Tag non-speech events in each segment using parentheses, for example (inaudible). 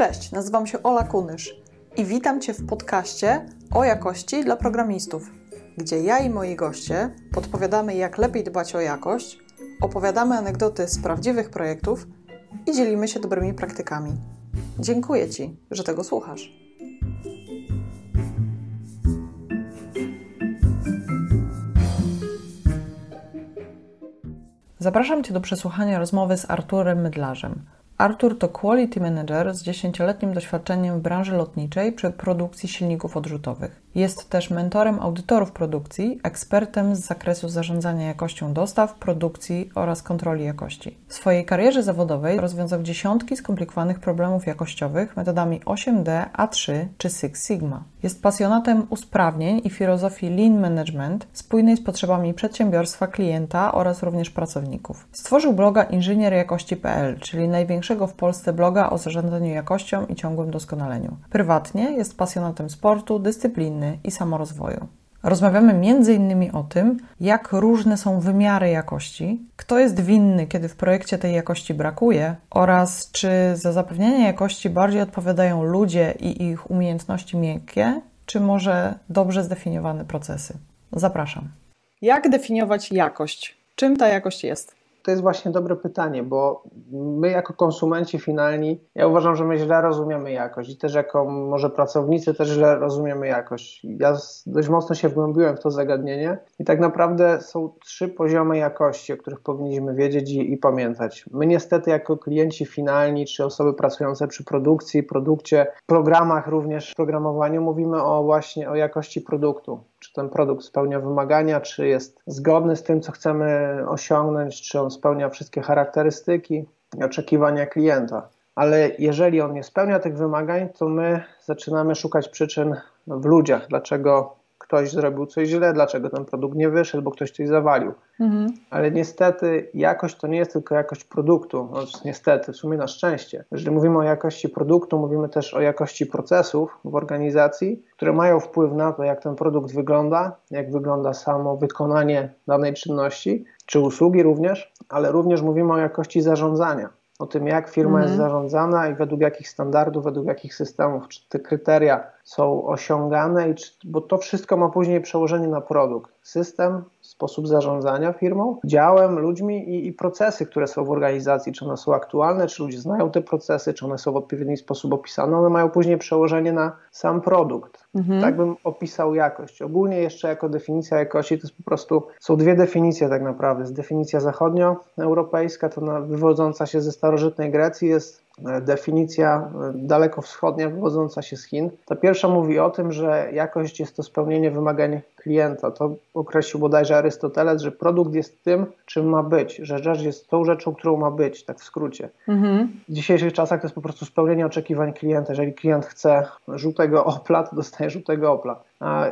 Cześć, nazywam się Ola Kunysz i witam Cię w podcaście o jakości dla programistów, gdzie ja i moi goście podpowiadamy, jak lepiej dbać o jakość, opowiadamy anegdoty z prawdziwych projektów i dzielimy się dobrymi praktykami. Dziękuję Ci, że tego słuchasz. Zapraszam Cię do przesłuchania rozmowy z Arturem Mydlarzem. Artur to quality manager z dziesięcioletnim doświadczeniem w branży lotniczej przy produkcji silników odrzutowych. Jest też mentorem audytorów produkcji, ekspertem z zakresu zarządzania jakością dostaw, produkcji oraz kontroli jakości. W swojej karierze zawodowej rozwiązał dziesiątki skomplikowanych problemów jakościowych metodami 8D, A3 czy Six Sigma. Jest pasjonatem usprawnień i filozofii lean management, spójnej z potrzebami przedsiębiorstwa, klienta oraz również pracowników. Stworzył bloga inżynierjakości.pl, czyli w Polsce bloga o zarządzaniu jakością i ciągłym doskonaleniu. Prywatnie jest pasjonatem sportu, dyscypliny i samorozwoju. Rozmawiamy m.in. o tym, jak różne są wymiary jakości, kto jest winny, kiedy w projekcie tej jakości brakuje, oraz czy za zapewnienie jakości bardziej odpowiadają ludzie i ich umiejętności miękkie, czy może dobrze zdefiniowane procesy. Zapraszam. Jak definiować jakość? Czym ta jakość jest? To jest właśnie dobre pytanie, bo my jako konsumenci finalni, ja uważam, że my źle rozumiemy jakość i też jako może pracownicy też źle rozumiemy jakość. Ja dość mocno się wgłębiłem w to zagadnienie i tak naprawdę są trzy poziomy jakości, o których powinniśmy wiedzieć i, i pamiętać. My niestety jako klienci finalni, czy osoby pracujące przy produkcji, produkcie, programach również, programowaniu mówimy o właśnie o jakości produktu czy ten produkt spełnia wymagania, czy jest zgodny z tym, co chcemy osiągnąć, czy on spełnia wszystkie charakterystyki i oczekiwania klienta. Ale jeżeli on nie spełnia tych wymagań, to my zaczynamy szukać przyczyn w ludziach, dlaczego ktoś zrobił coś źle, dlaczego ten produkt nie wyszedł, bo ktoś coś zawalił. Mhm. Ale niestety jakość to nie jest tylko jakość produktu, no, niestety, w sumie na szczęście. Jeżeli mówimy o jakości produktu, mówimy też o jakości procesów w organizacji, które mają wpływ na to, jak ten produkt wygląda, jak wygląda samo wykonanie danej czynności, czy usługi również, ale również mówimy o jakości zarządzania o tym, jak firma mhm. jest zarządzana i według jakich standardów, według jakich systemów, czy te kryteria są osiągane, bo to wszystko ma później przełożenie na produkt. System, sposób zarządzania firmą, działem, ludźmi i, i, procesy, które są w organizacji, czy one są aktualne, czy ludzie znają te procesy, czy one są w odpowiedni sposób opisane, one mają później przełożenie na sam produkt. Mhm. Tak bym opisał jakość. Ogólnie jeszcze jako definicja jakości to jest po prostu, są dwie definicje tak naprawdę. Jest definicja zachodnioeuropejska, to na, wywodząca się ze starożytnej Grecji, jest definicja e, dalekowschodnia wywodząca się z Chin. Ta pierwsza mówi o tym, że jakość jest to spełnienie wymagań klienta. To określił bodajże Arystoteles, że produkt jest tym, czym ma być, że rzecz jest tą rzeczą, którą ma być, tak w skrócie. Mhm. W dzisiejszych czasach to jest po prostu spełnienie oczekiwań klienta. Jeżeli klient chce żółtego opla, to dostaje żółtego opla. A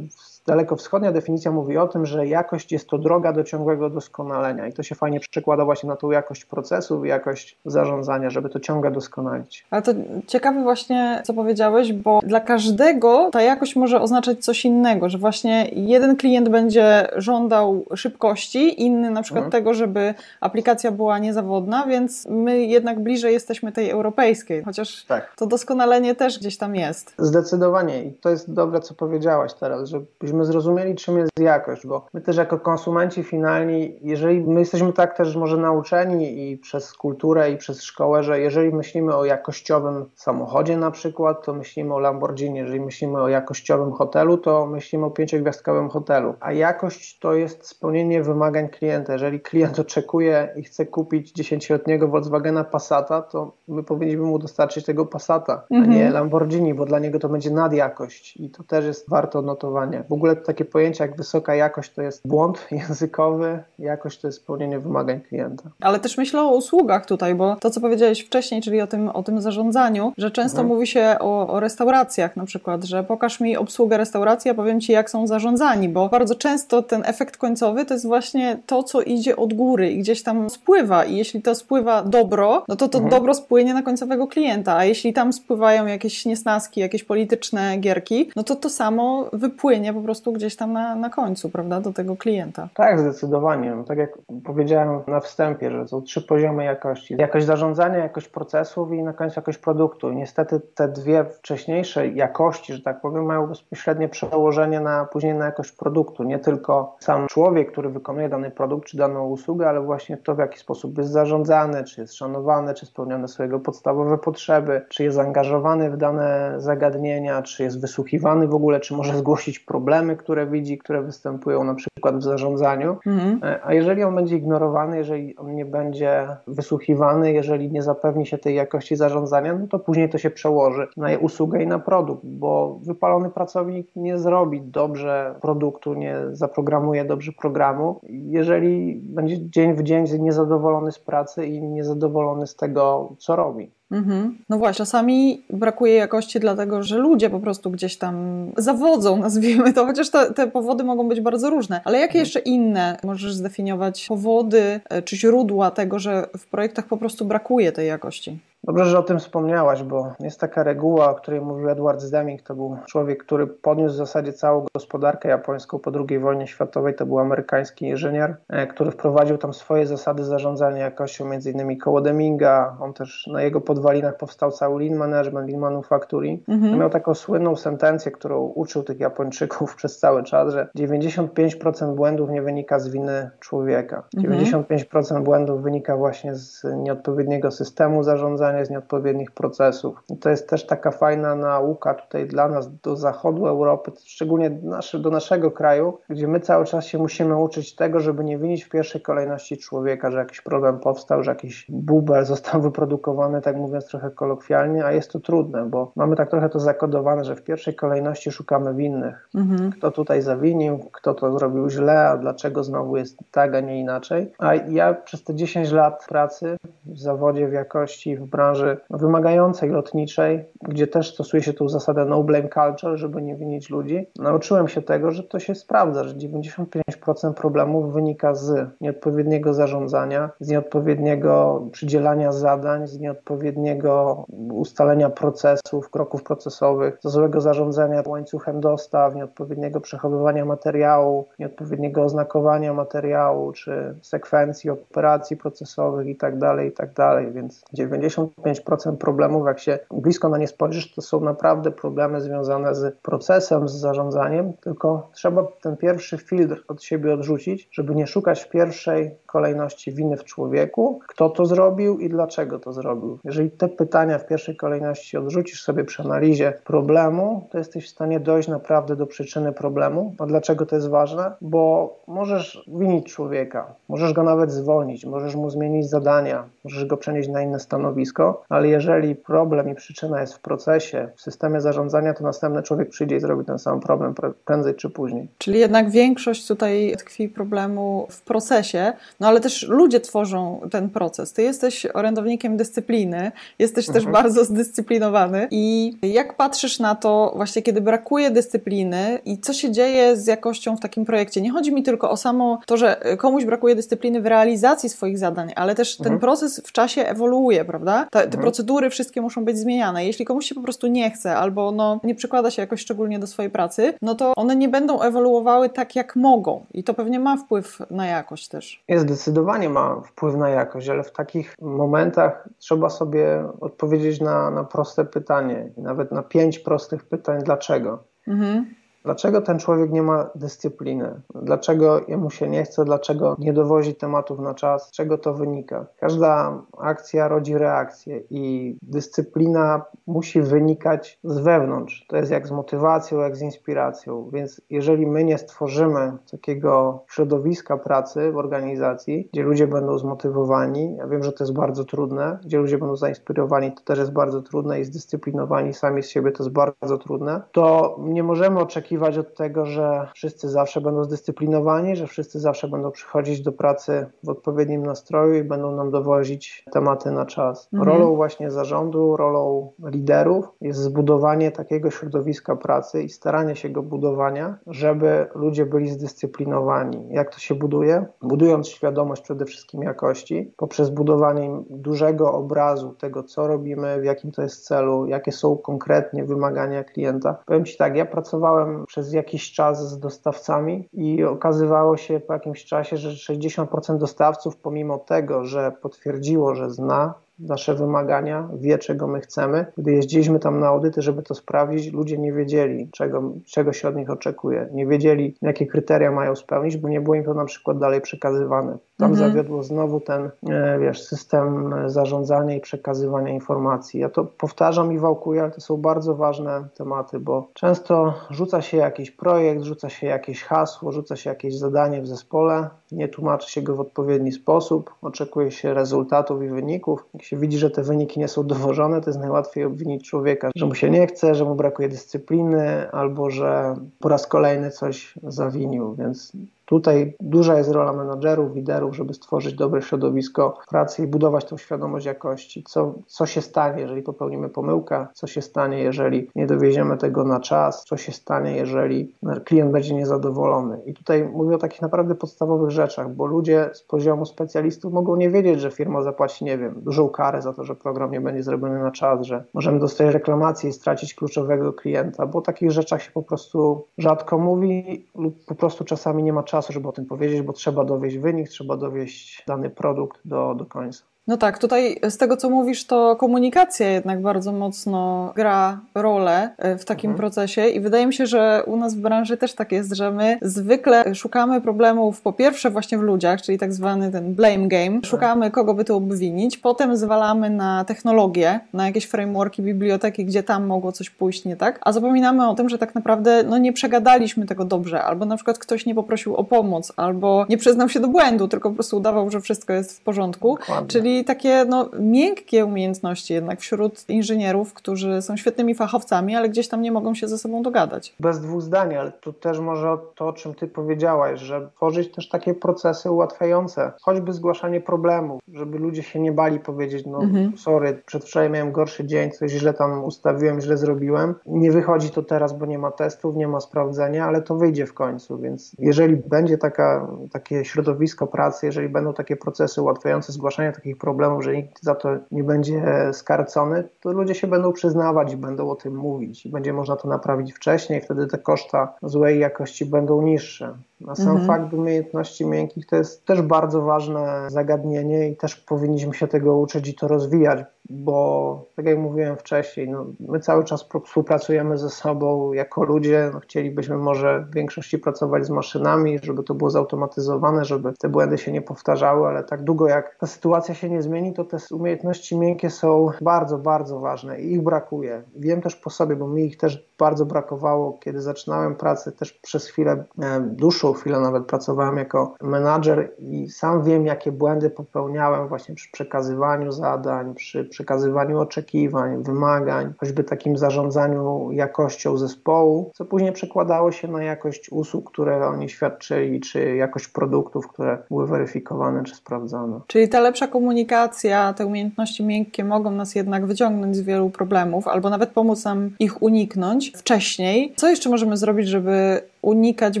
dalekowschodnia definicja mówi o tym, że jakość jest to droga do ciągłego doskonalenia i to się fajnie przekłada właśnie na tą jakość procesu, jakość zarządzania, żeby to ciągle doskonalić. Ale to ciekawe właśnie, co powiedziałeś, bo dla każdego ta jakość może oznaczać coś innego, że właśnie jeden klient będzie żądał szybkości, inny na przykład mhm. tego, żeby aplikacja była niezawodna, więc my jednak bliżej jesteśmy tej europejskiej, chociaż tak. to doskonalenie też gdzieś tam jest. Zdecydowanie i to jest dobre, co powiedziałaś teraz, żebyśmy żebyśmy zrozumieli, czym jest jakość, bo my też jako konsumenci finalni, jeżeli my jesteśmy tak też może nauczeni i przez kulturę i przez szkołę, że jeżeli myślimy o jakościowym samochodzie na przykład, to myślimy o Lamborghini, jeżeli myślimy o jakościowym hotelu, to myślimy o pięciogwiazdkowym hotelu, a jakość to jest spełnienie wymagań klienta. Jeżeli klient oczekuje i chce kupić dziesięcioletniego Volkswagena Passata, to my powinniśmy mu dostarczyć tego Passata, a nie mhm. Lamborghini, bo dla niego to będzie nadjakość i to też jest warto odnotowania. W ogóle ogóle takie pojęcie jak wysoka jakość to jest błąd (laughs) językowy, jakość to jest spełnienie wymagań klienta. Ale też myślę o usługach tutaj, bo to, co powiedziałeś wcześniej, czyli o tym, o tym zarządzaniu, że często mhm. mówi się o, o restauracjach na przykład, że pokaż mi obsługę restauracji, a powiem Ci, jak są zarządzani, bo bardzo często ten efekt końcowy to jest właśnie to, co idzie od góry i gdzieś tam spływa i jeśli to spływa dobro, no to to mhm. dobro spłynie na końcowego klienta, a jeśli tam spływają jakieś niesnaski, jakieś polityczne gierki, no to to samo wypłynie po prostu prostu gdzieś tam na, na końcu, prawda, do tego klienta. Tak, zdecydowanie. Tak jak powiedziałem na wstępie, że są trzy poziomy jakości. Jakość zarządzania, jakość procesów i na końcu jakość produktu. I niestety te dwie wcześniejsze jakości, że tak powiem, mają bezpośrednie przełożenie na później na jakość produktu. Nie tylko sam człowiek, który wykonuje dany produkt czy daną usługę, ale właśnie to, w jaki sposób jest zarządzany, czy jest szanowany, czy spełnione są jego podstawowe potrzeby, czy jest zaangażowany w dane zagadnienia, czy jest wysłuchiwany w ogóle, czy może zgłosić problemy, które widzi, które występują na przykład w zarządzaniu. Mhm. E, a jeżeli on będzie ignorowany, jeżeli on nie będzie wysłuchiwany, jeżeli nie zapewni się tej jakości zarządzania, no to później to się przełoży na usługę i na produkt, bo wypalony pracownik nie zrobi dobrze produktu, nie zaprogramuje dobrze programu, jeżeli będzie dzień w dzień niezadowolony z pracy i niezadowolony z tego, co robi. Mhm. No właśnie, czasami brakuje jakości, dlatego że ludzie po prostu gdzieś tam zawodzą, (laughs) nazwijmy to, chociaż te, te powody mogą być bardzo różne. Ale jakie jeszcze inne możesz zdefiniować powody e, czy źródła tego, że w projektach po prostu brakuje tej jakości? Dobrze, że o tym wspomniałaś, bo jest taka reguła, o której mówił Edward Deming. To był człowiek, który podniósł w zasadzie całą gospodarkę japońską po II wojnie światowej. To był amerykański inżynier, e, który wprowadził tam swoje zasady zarządzania jakością, między innymi koło Deminga. On też na jego podwalinach powstał cały Lean Management, Lean Manufacturing. Mhm. Miał taką słynną sentencję, którą uczył tych Japończyków (laughs) przez cały czas, że 95% błędów nie wynika z winy człowieka. 95% mhm. błędów wynika właśnie z nieodpowiedniego systemu zarządzania korzystanie z nieodpowiednich procesów. I to jest też taka fajna nauka tutaj dla nas, do zachodu Europy, szczególnie do naszego kraju, gdzie my cały czas się musimy uczyć tego, żeby nie winić w pierwszej kolejności człowieka, że jakiś problem powstał, że jakiś bubel (laughs) został wyprodukowany, tak mówiąc trochę kolokwialnie, a jest to trudne, bo mamy tak trochę to zakodowane, że w pierwszej kolejności szukamy winnych. Mhm. Kto tutaj zawinił, kto to zrobił źle, a dlaczego znowu jest tak, a nie inaczej. A ja przez te 10 lat pracy w zawodzie, w jakości, w branży branży wymagającej lotniczej, gdzie też stosuje się tą zasadę no blame culture, żeby nie winić ludzi, nauczyłem się tego, że to się sprawdza, że 95% problemów wynika z nieodpowiedniego zarządzania, z nieodpowiedniego przydzielania zadań, z nieodpowiedniego ustalenia procesów, kroków procesowych, z złego zarządzania łańcuchem dostaw, nieodpowiedniego przechowywania materiału, nieodpowiedniego oznakowania materiału, czy sekwencji operacji procesowych itd., tak itd., tak więc 90 5% problemów, jak się blisko na nie spojrzysz, to są naprawdę problemy związane z procesem, z zarządzaniem, tylko trzeba ten pierwszy filtr od siebie odrzucić, żeby nie szukać w pierwszej kolejności winy w człowieku, kto to zrobił i dlaczego to zrobił. Jeżeli te pytania w pierwszej kolejności odrzucisz sobie przy analizie problemu, to jesteś w stanie dojść naprawdę do przyczyny problemu. A dlaczego to jest ważne? Bo możesz winić człowieka, możesz go nawet zwolnić, możesz mu zmienić zadania, możesz go przenieść na inne stanowisko, ale jeżeli problem i przyczyna jest w procesie, w systemie zarządzania, to następny człowiek przyjdzie i zrobi ten sam problem prędzej czy później. Czyli jednak większość tutaj tkwi problemu w procesie, no ale też ludzie tworzą ten proces. Ty jesteś orędownikiem dyscypliny, jesteś mhm. też bardzo zdyscyplinowany i jak patrzysz na to właśnie, kiedy brakuje dyscypliny i co się dzieje z jakością w takim projekcie? Nie chodzi mi tylko o samo to, że komuś brakuje dyscypliny w realizacji swoich zadań, ale też ten mhm. proces w czasie ewoluuje, prawda? Te, te mhm. procedury wszystkie muszą być zmieniane. Jeśli komuś się po prostu nie chce albo no, nie przykłada się jakoś szczególnie do swojej pracy, no to one nie będą ewoluowały tak, jak mogą i to pewnie ma wpływ na jakość też. Jest zdecydowanie ma wpływ na jakość, ale w takich momentach trzeba sobie odpowiedzieć na, na proste pytanie, nawet na pięć prostych pytań, dlaczego. Mhm. Dlaczego ten człowiek nie ma dyscypliny? Dlaczego jemu się nie chce? Dlaczego nie dowozi tematów na czas? Z czego to wynika? Każda akcja rodzi reakcję i dyscyplina musi wynikać z wewnątrz. To jest jak z motywacją, jak z inspiracją. Więc jeżeli my nie stworzymy takiego środowiska pracy w organizacji, gdzie ludzie będą zmotywowani, ja wiem, że to jest bardzo trudne, gdzie ludzie będą zainspirowani, to też jest bardzo trudne i zdyscyplinowani sami z siebie to jest bardzo trudne, to nie możemy oczekiwać, oczekiwać od tego, że wszyscy zawsze będą zdyscyplinowani, że wszyscy zawsze będą przychodzić do pracy w odpowiednim nastroju i będą nam dowozić tematy na czas. Mhm. Rolą właśnie zarządu, rolą liderów jest zbudowanie takiego środowiska pracy i staranie się go budowania, żeby ludzie byli zdyscyplinowani. Jak to się buduje? Budując świadomość przede wszystkim jakości, poprzez budowanie dużego obrazu tego, co robimy, w jakim to jest celu, jakie są konkretnie wymagania klienta. Powiem Ci tak, ja pracowałem przez jakiś czas z dostawcami i okazywało się po jakimś czasie, że 60% dostawców, pomimo tego, że potwierdziło, że zna nasze wymagania, wie czego my chcemy. Gdy jeździliśmy tam na audyty, żeby to sprawdzić, ludzie nie wiedzieli, czego, czego się od nich oczekuje. Nie wiedzieli, jakie kryteria mają spełnić, bo nie było im to na przykład dalej przekazywane. Tam mhm. zawiodło znowu ten, e, wiesz, system zarządzania i przekazywania informacji. Ja to powtarzam i wałkuję, ale to są bardzo ważne tematy, bo często rzuca się jakiś projekt, rzuca się jakieś hasło, rzuca się jakieś zadanie w zespole, nie tłumaczy się go w odpowiedni sposób, oczekuje się rezultatów i wyników. Się widzi, że te wyniki nie są dowożone, to jest najłatwiej obwinić człowieka, że mu się nie chce, że mu brakuje dyscypliny albo że po raz kolejny coś zawinił, więc Tutaj duża jest rola menadżerów, liderów, żeby stworzyć dobre środowisko pracy i budować tą świadomość jakości. Co, co się stanie, jeżeli popełnimy pomyłkę, co się stanie, jeżeli nie dowieziemy tego na czas, co się stanie, jeżeli klient będzie niezadowolony. I tutaj mówię o takich naprawdę podstawowych rzeczach, bo ludzie z poziomu specjalistów mogą nie wiedzieć, że firma zapłaci, nie wiem, dużą karę za to, że program nie będzie zrobiony na czas, że możemy dostać reklamację i stracić kluczowego klienta, bo o takich rzeczach się po prostu rzadko mówi lub po prostu czasami nie ma czasu czasu, żeby o tym powiedzieć, bo trzeba dowieść wynik, trzeba dowieść dany produkt do, do końca. No tak, tutaj z tego co mówisz, to komunikacja jednak bardzo mocno gra rolę e, w takim mhm. procesie i wydaje mi się, że u nas w branży też tak jest, że my zwykle szukamy problemów po pierwsze właśnie w ludziach, czyli tak zwany ten blame game. Tak. Szukamy kogo by tu obwinić, potem zwalamy na technologię, na jakieś frameworki, biblioteki, gdzie tam mogło coś pójść nie tak, a zapominamy o tym, że tak naprawdę no, nie przegadaliśmy tego dobrze, albo na przykład ktoś nie poprosił o pomoc, albo nie przyznał się do błędu, tylko po prostu udawał, że wszystko jest w porządku. Dokładnie. Czyli takie no, miękkie umiejętności jednak wśród inżynierów, którzy są świetnymi fachowcami, ale gdzieś tam nie mogą się ze sobą dogadać. Bez dwóch zdań, ale tu też może to, o czym ty powiedziałaś, że tworzyć też takie procesy ułatwiające, choćby zgłaszanie problemów, żeby ludzie się nie bali powiedzieć, no mhm. sorry, przedwczoraj miałem gorszy dzień, coś źle tam ustawiłem, źle zrobiłem. Nie wychodzi to teraz, bo nie ma testów, nie ma sprawdzenia, ale to wyjdzie w końcu, więc jeżeli będzie taka, takie środowisko pracy, jeżeli będą takie procesy ułatwiające zgłaszanie takich problemów, że nikt za to nie będzie skarcony, to ludzie się będą przyznawać i będą o tym mówić i będzie można to naprawić wcześniej, wtedy te koszta złej jakości będą niższe. A sam mhm. fakt umiejętności miękkich to jest też bardzo ważne zagadnienie i też powinniśmy się tego uczyć i to rozwijać, bo tak jak mówiłem wcześniej, no, my cały czas współpracujemy ze sobą jako ludzie. No, chcielibyśmy może w większości pracować z maszynami, żeby to było zautomatyzowane, żeby te błędy się nie powtarzały, ale tak długo jak ta sytuacja się nie zmieni, to te umiejętności miękkie są bardzo, bardzo ważne i ich brakuje. Wiem też po sobie, bo mi ich też bardzo brakowało, kiedy zaczynałem pracę, też przez chwilę, e, dłuższą chwilę nawet pracowałem jako menadżer i sam wiem, jakie błędy popełniałem właśnie przy przekazywaniu zadań, przy przekazywaniu oczekiwań, wymagań, choćby takim zarządzaniu jakością zespołu, co później przekładało się na jakość usług, które oni świadczyli, czy jakość produktów, które były weryfikowane czy sprawdzane. Czyli ta lepsza komunikacja, te umiejętności miękkie mogą nas jednak wyciągnąć z wielu problemów, albo nawet pomóc nam ich uniknąć wcześniej. Co jeszcze możemy zrobić, żeby unikać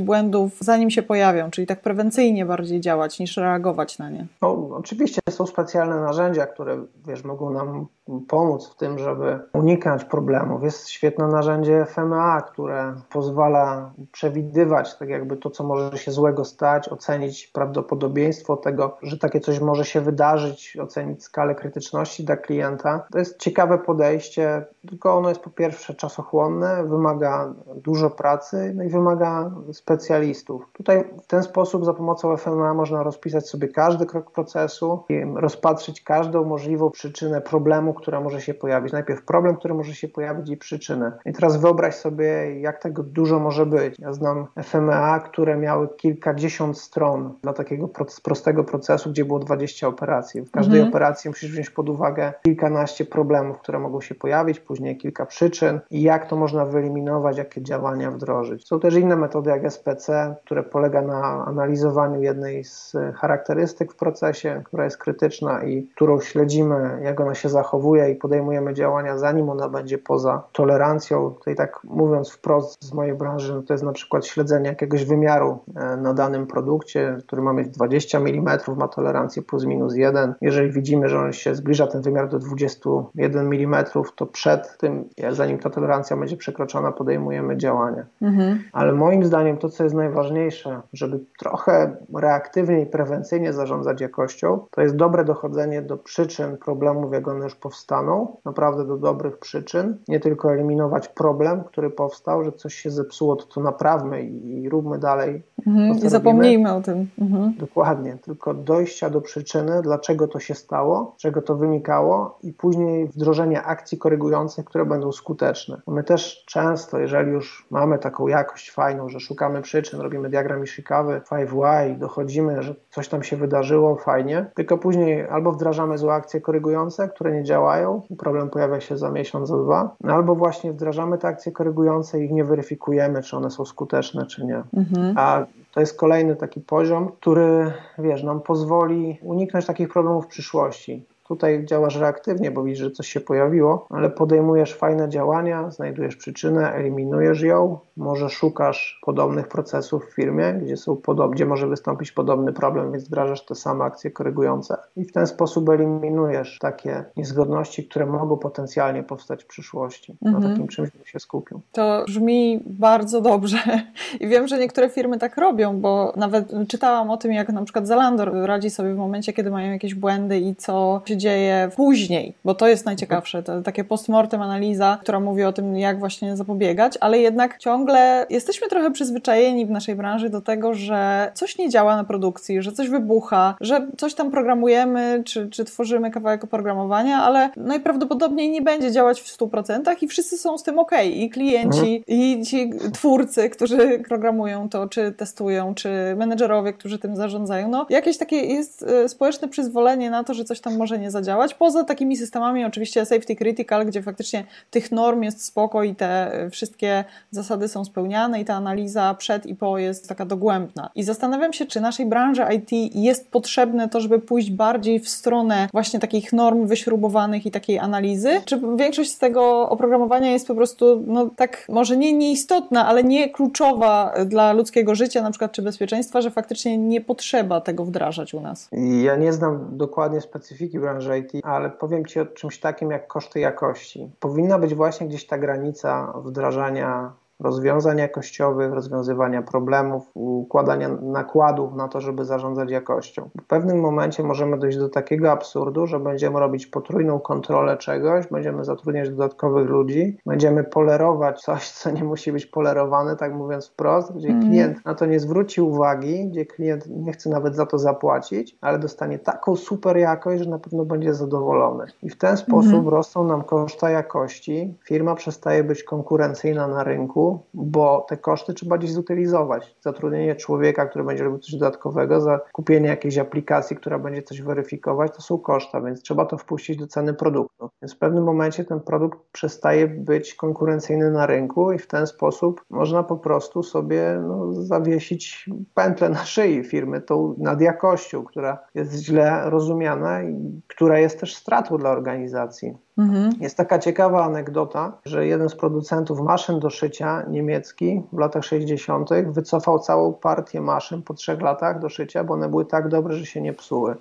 błędów zanim się pojawią, czyli tak prewencyjnie bardziej działać niż reagować na nie? No, oczywiście są specjalne narzędzia, które wiesz, mogą nam pomóc w tym, żeby unikać problemów. Jest świetne narzędzie FMA, które pozwala przewidywać tak jakby to, co może się złego stać, ocenić prawdopodobieństwo tego, że takie coś może się wydarzyć, ocenić skalę krytyczności dla klienta. To jest ciekawe podejście, tylko ono jest po pierwsze czasochłonne, wymaga dużo pracy, no i wymaga specjalistów. Tutaj w ten sposób za pomocą FMA można rozpisać sobie każdy krok procesu i rozpatrzyć każdą możliwą przyczynę problemu, która może się pojawić. Najpierw problem, który może się pojawić i przyczynę. I teraz wyobraź sobie, jak tego dużo może być. Ja znam FMA, które miały kilkadziesiąt stron dla takiego prostego procesu, gdzie było 20 operacji. W każdej mhm. operacji musisz wziąć pod uwagę kilkanaście problemów, które mogą się pojawić, później kilka przyczyn i jak to można wyeliminować, jakie działania wdrożyć. Są też inne metody jak SPC, które polega na analizowaniu jednej z charakterystyk w procesie, która jest krytyczna i którą śledzimy, jak ona się zachowuje odnotowuje i podejmujemy działania, zanim ona będzie poza tolerancją. Tutaj tak mówiąc wprost z mojej branży, no to jest na przykład śledzenie jakiegoś wymiaru e, na danym produkcie, który ma mieć 20 mm, ma tolerancję plus minus 1. Jeżeli widzimy, że on się zbliża ten wymiar do 21 mm, to przed tym, zanim ta tolerancja będzie przekroczona, podejmujemy działania. Mhm. Ale moim zdaniem to, co jest najważniejsze, żeby trochę reaktywnie i prewencyjnie zarządzać jakością, to jest dobre dochodzenie do przyczyn problemów, jak one już powstaną, naprawdę do dobrych przyczyn, nie tylko eliminować problem, który powstał, że coś się zepsuło, to to naprawmy i, i róbmy dalej. Mhm, zapomnijmy o tym. Mhm. Dokładnie, tylko dojścia do przyczyny, dlaczego to się stało, czego to wynikało i później wdrożenie akcji korygujących, które będą skuteczne. My też często, jeżeli już mamy taką jakość fajną, że szukamy przyczyn, robimy diagram Ishikawy, 5Y, dochodzimy, że coś tam się wydarzyło, fajnie, tylko później albo wdrażamy złe akcje korygujące, które nie działają i problem pojawia się za miesiąc, za dwa, albo właśnie wdrażamy te akcje korygujące i ich nie weryfikujemy, czy one są skuteczne, czy nie. Mhm. A to jest kolejny taki poziom, który, wiesz, nam pozwoli uniknąć takich problemów w przyszłości. Tutaj działasz reaktywnie, bo widzisz, że coś się pojawiło, ale podejmujesz fajne działania, znajdujesz przyczynę, eliminujesz ją, może szukasz podobnych procesów w firmie, gdzie, są podob- gdzie może wystąpić podobny problem, więc wdrażasz te same akcje korygujące i w ten sposób eliminujesz takie niezgodności, które mogą potencjalnie powstać w przyszłości. Mhm. Na takim czymś bym się skupił. To brzmi bardzo dobrze (laughs) i wiem, że niektóre firmy tak robią, bo nawet czytałam o tym, jak na przykład Zalando radzi sobie w momencie, kiedy mają jakieś błędy i co się dzieje później, bo to jest najciekawsze, to takie postmortem analiza, która mówi o tym, jak właśnie zapobiegać, ale jednak ciągle jesteśmy trochę przyzwyczajeni w naszej branży do tego, że coś nie działa na produkcji, że coś wybucha, że coś tam programujemy, czy, czy tworzymy kawałek oprogramowania, ale najprawdopodobniej nie będzie działać w 100% i wszyscy są z tym ok. I klienci, i ci twórcy, którzy programują to, czy testują, czy menedżerowie, którzy tym zarządzają. No, jakieś takie jest e, społeczne przyzwolenie na to, że coś tam może nie zadziałać. Poza takimi systemami, oczywiście safety critical, gdzie faktycznie tych norm jest spoko i te wszystkie zasady są spełniane i ta analiza przed i po jest taka dogłębna. I zastanawiam się, czy naszej branży IT jest potrzebne to, żeby pójść bardziej w stronę właśnie takich norm wyśrubowanych i takiej analizy, czy większość z tego oprogramowania jest po prostu, no tak, może nie nieistotna, ale nie kluczowa dla ludzkiego życia, na przykład, czy bezpieczeństwa, że faktycznie nie potrzeba tego wdrażać u nas? Ja nie znam dokładnie specyfiki branży branży IT, ale powiem Ci o czymś takim jak koszty jakości. Powinna być właśnie gdzieś ta granica wdrażania rozwiązań jakościowych, rozwiązywania problemów, układania nakładów na to, żeby zarządzać jakością. W pewnym momencie możemy dojść do takiego absurdu, że będziemy robić potrójną kontrolę czegoś, będziemy zatrudniać dodatkowych ludzi, będziemy polerować coś, co nie musi być polerowane, tak mówiąc wprost, gdzie mm. klient na to nie zwróci uwagi, gdzie klient nie chce nawet za to zapłacić, ale dostanie taką super jakość, że na pewno będzie zadowolony. I w ten sposób mm. rosną nam koszta jakości, firma przestaje być konkurencyjna na rynku, bo te koszty trzeba gdzieś zutylizować. Zatrudnienie człowieka, który będzie robił coś dodatkowego, za kupienie jakiejś aplikacji, która będzie coś weryfikować, to są koszta, więc trzeba to wpuścić do ceny produktu. Więc w pewnym momencie ten produkt przestaje być konkurencyjny na rynku i w ten sposób można po prostu sobie no, zawiesić pętlę na szyi firmy tą nad jakością, która jest źle rozumiana i która jest też stratą dla organizacji. Mhm. Jest taka ciekawa anegdota, że jeden z producentów maszyn do szycia niemiecki w latach 60. wycofał całą partię maszyn po trzech latach do szycia, bo one były tak dobre, że się nie psuły.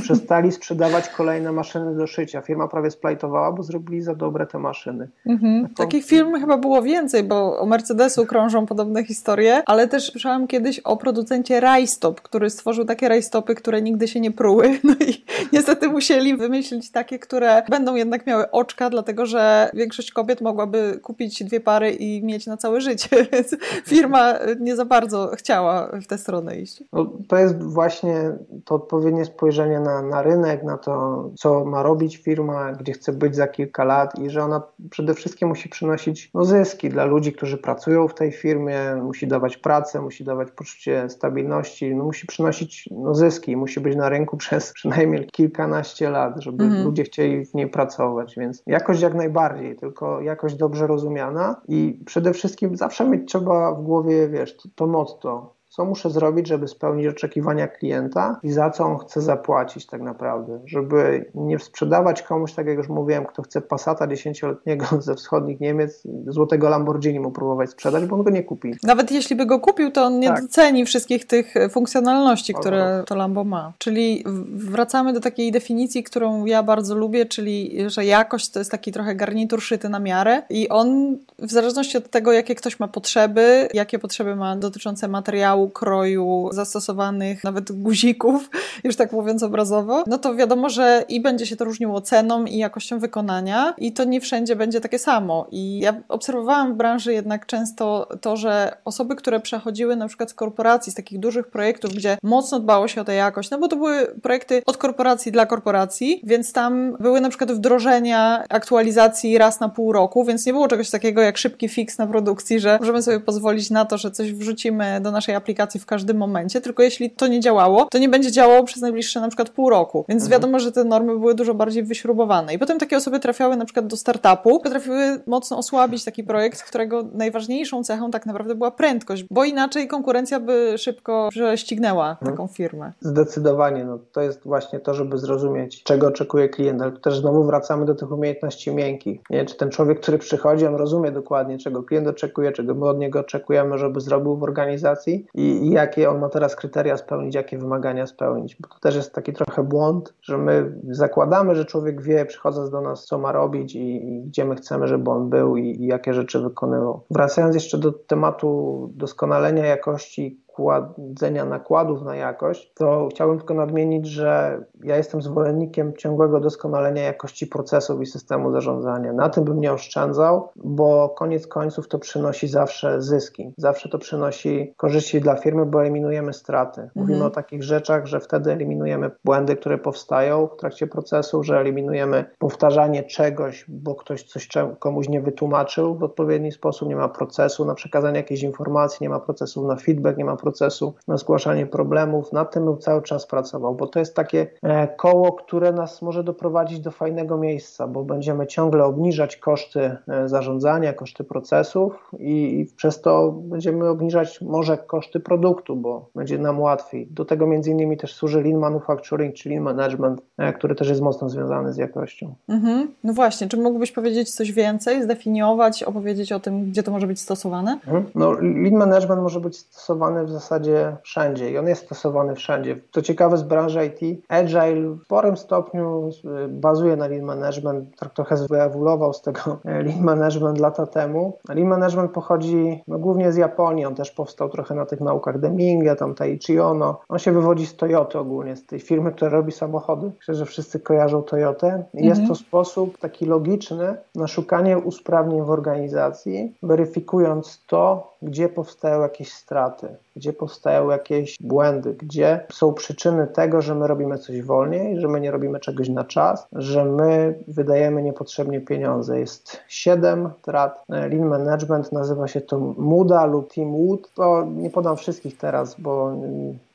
Przestali sprzedawać kolejne maszyny do szycia. Firma prawie splajtowała, bo zrobili za dobre te maszyny. Mhm. Taką... Takich firm chyba było więcej, bo o Mercedesu krążą podobne historie, ale też słyszałam kiedyś o producencie Rajstop, który stworzył takie rajstopy, które nigdy się nie pruły. (laughs) No i niestety musieli wymyślić takie, które będą jednak miały miały oczka, dlatego że większość kobiet mogłaby kupić dwie pary i mieć na całe życie, (laughs) więc firma nie za bardzo chciała w tę stronę iść. No, to jest właśnie to odpowiednie spojrzenie na, na rynek, na to, co ma robić firma, gdzie chce być za kilka lat i że ona przede wszystkim musi przynosić no, zyski dla ludzi, którzy pracują w tej firmie, musi dawać pracę, musi dawać poczucie stabilności, no, musi przynosić no, zyski, musi być na rynku (laughs) przez przynajmniej kilkanaście lat, żeby mhm. ludzie chcieli w niej pracować więc jakość jak najbardziej, tylko jakość dobrze rozumiana i przede wszystkim zawsze mieć trzeba w głowie, wiesz, to, to motto, co muszę zrobić, żeby spełnić oczekiwania klienta i za co on chce zapłacić tak naprawdę, żeby nie sprzedawać komuś, tak jak już mówiłem, kto chce Passata dziesięcioletniego (laughs) ze wschodnich Niemiec, złotego Lamborghini mu próbować sprzedać, bo on go nie kupi. Nawet jeśli by go kupił, to on nie tak. doceni wszystkich tych funkcjonalności, które to Lambo ma. Czyli wracamy do takiej definicji, którą ja bardzo lubię, czyli że jakość to jest taki trochę garnitur szyty na miarę i on w zależności od tego, jakie ktoś ma potrzeby, jakie potrzeby ma dotyczące materiału, kroju, zastosowanych nawet guzików, (laughs) już tak mówiąc obrazowo, no to wiadomo, że i będzie się to różniło ceną i jakością wykonania i to nie wszędzie będzie takie samo. I ja obserwowałam w branży jednak często to, że osoby, które przechodziły na przykład z korporacji, z takich dużych projektów, gdzie mocno dbało się o tę jakość, no bo to były projekty od korporacji dla korporacji, więc tam były na przykład wdrożenia aktualizacji raz na pół roku, więc nie było czegoś takiego jak szybki fix na produkcji, że możemy sobie pozwolić na to, że coś wrzucimy do naszej aplikacji w każdym momencie, tylko jeśli to nie działało, to nie będzie działało przez najbliższe na przykład pół roku. Więc mhm. wiadomo, że te normy były dużo bardziej wyśrubowane. I potem takie osoby trafiały na przykład do startupu, potrafiły mocno osłabić taki projekt, którego najważniejszą cechą tak naprawdę była prędkość, bo inaczej konkurencja by szybko prześcignęła mhm. taką firmę. Zdecydowanie. No, to jest właśnie to, żeby zrozumieć, czego oczekuje klient, ale też znowu wracamy do tych umiejętności miękkich. Nie? Czy ten człowiek, który przychodzi, on rozumie dokładnie, czego klient oczekuje, czego my od niego oczekujemy, żeby zrobił w organizacji i, jakie on ma teraz kryteria spełnić, jakie wymagania spełnić. Bo to też jest taki trochę błąd, że my zakładamy, że człowiek wie, przychodząc do nas, co ma robić i, i gdzie my chcemy, żeby on był i, i jakie rzeczy wykonywał. Wracając jeszcze do tematu doskonalenia jakości kładzenia nakładów na jakość, to chciałbym tylko nadmienić, że ja jestem zwolennikiem ciągłego doskonalenia jakości procesów i systemu zarządzania. Na tym bym nie oszczędzał, bo koniec końców to przynosi zawsze zyski. Zawsze to przynosi korzyści dla firmy, bo eliminujemy straty. Mówimy mhm. o takich rzeczach, że wtedy eliminujemy błędy, które powstają w trakcie procesu, że eliminujemy powtarzanie czegoś, bo ktoś coś komuś nie wytłumaczył w odpowiedni sposób, nie ma procesu na przekazanie jakiejś informacji, nie ma procesu na feedback, nie ma procesu procesu, na zgłaszanie problemów. Nad tym bym cały czas pracował, bo to jest takie e, koło, które nas może doprowadzić do fajnego miejsca, bo będziemy ciągle obniżać koszty e, zarządzania, koszty procesów i, przez to będziemy obniżać może koszty produktu, bo będzie nam łatwiej. Do tego między innymi też służy lean manufacturing, czyli lean management, e, który też jest mocno związany z jakością. Mhm. No właśnie, czy mógłbyś powiedzieć coś więcej, zdefiniować, opowiedzieć o tym, gdzie to może być stosowane? Mhm. No, lean management może być stosowany w zasadzie wszędzie i on jest stosowany wszędzie. Co ciekawe z branży IT, Agile w sporym stopniu bazuje na Lean Management, tak trochę wyewoluował z tego Lean Management lata temu. Lean Management pochodzi no, głównie z Japonii, on też powstał trochę na tych naukach Deminga, tam Taichi Ono. On się wywodzi z Toyoty ogólnie, z tej firmy, która robi samochody. Myślę, że wszyscy kojarzą Toyotę. Jest mhm. to sposób taki logiczny na szukanie usprawnień w organizacji, weryfikując to, gdzie powstają jakieś straty, gdzie powstają jakieś błędy, gdzie są przyczyny tego, że my robimy coś wolniej, że my nie robimy czegoś na czas, że my wydajemy niepotrzebnie pieniądze. Jest siedem trat. Lean Management nazywa się to MUDA lub Team Wood. To nie podam wszystkich teraz, bo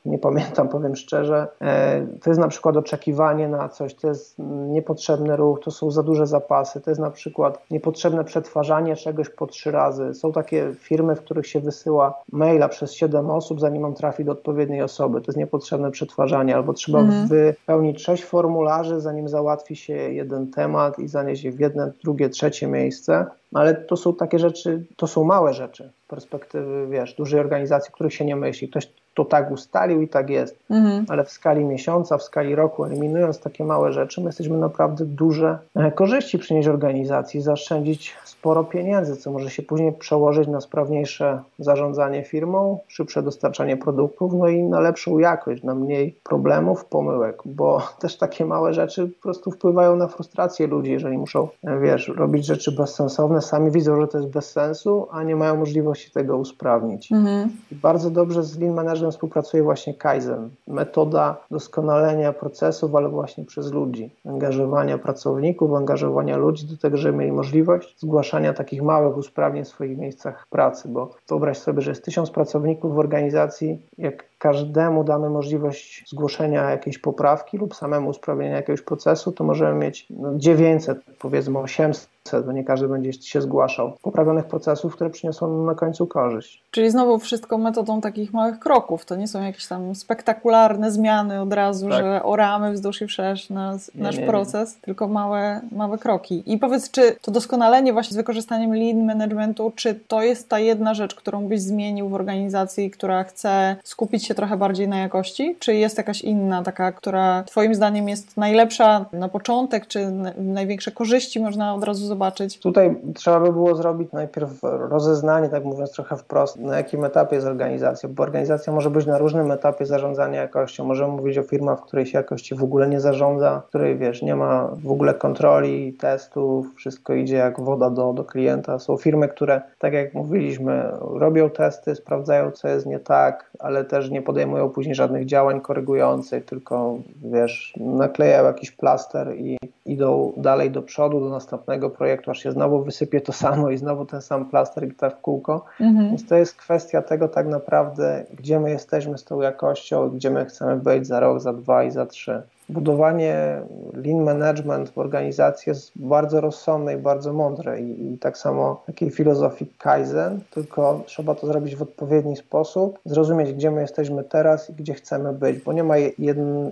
nie pamiętam, powiem szczerze. E, to jest na przykład oczekiwanie na coś, to jest niepotrzebny ruch, to są za duże zapasy, to jest na przykład niepotrzebne przetwarzanie czegoś po trzy razy. Są takie firmy, w których się wysyła maila przez siedem osób, zanim on trafi do odpowiedniej osoby. To jest niepotrzebne przetwarzanie, albo trzeba mhm. wypełnić sześć formularzy, zanim załatwi się jeden temat i zanieść je w jedno, drugie, trzecie miejsce. Ale to są takie rzeczy, to są małe rzeczy z perspektywy, wiesz, dużej organizacji, których się nie myśli. Ktoś to tak ustalił i tak jest. Mhm. Ale w skali miesiąca, w skali roku, eliminując takie małe rzeczy, my jesteśmy naprawdę duże e, korzyści przynieść organizacji, zaoszczędzić sporo pieniędzy, co może się później przełożyć na sprawniejsze zarządzanie firmą, szybsze dostarczanie produktów, no i na lepszą jakość, na mniej problemów, pomyłek, bo (laughs) też takie małe rzeczy po prostu wpływają na frustrację ludzi, jeżeli muszą, e, wiesz, robić rzeczy bezsensowne, sami widzą, że to jest bez sensu, a nie mają możliwości tego usprawnić. Mhm. I bardzo dobrze z Lean Management każdym współpracuje właśnie Kaizen, metoda doskonalenia procesów, ale właśnie przez ludzi, angażowania pracowników, angażowania ludzi do tego, żeby mieli możliwość zgłaszania takich małych usprawnień w swoich miejscach pracy, bo wyobraź sobie, że jest tysiąc pracowników w organizacji, jak każdemu damy możliwość zgłoszenia jakiejś poprawki lub samemu usprawnienia jakiegoś procesu, to możemy mieć no, 900, powiedzmy 800 bo nie każdy będzie się zgłaszał, poprawionych procesów, które przyniosą na końcu korzyść. Czyli znowu wszystko metodą takich małych kroków. To nie są jakieś tam spektakularne zmiany od razu, tak. że oramy wzdłuż i wszerz nas, nie, nasz nie, proces, nie. tylko małe, małe kroki. I powiedz, czy to doskonalenie właśnie z wykorzystaniem lean managementu, czy to jest ta jedna rzecz, którą byś zmienił w organizacji, która chce skupić się trochę bardziej na jakości, czy jest jakaś inna, taka, która twoim zdaniem jest najlepsza na początek, czy największe korzyści można od razu zobaczyć? Tutaj trzeba by było zrobić najpierw rozeznanie, tak mówiąc trochę wprost, na jakim etapie jest organizacja, bo organizacja może być na różnym etapie zarządzania jakością. Możemy mówić o firmach, w której się jakości w ogóle nie zarządza, w której wiesz, nie ma w ogóle kontroli, testów, wszystko idzie jak woda do, do klienta. Są firmy, które, tak jak mówiliśmy, robią testy, sprawdzają, co jest nie tak, ale też nie podejmują później żadnych działań korygujących, tylko wiesz, naklejają jakiś plaster i idą dalej do przodu, do następnego projektu, aż się znowu wysypie to samo i znowu ten sam plaster i tak w kółko. Mhm. Więc to jest kwestia tego tak naprawdę, gdzie my jesteśmy z tą jakością, gdzie my chcemy być za rok, za dwa i za trzy budowanie lean management w organizacji jest bardzo rozsądne i bardzo mądre. I, i, tak samo takiej filozofii Kaizen, tylko trzeba to zrobić w odpowiedni sposób, zrozumieć gdzie my jesteśmy teraz i gdzie chcemy być, bo nie ma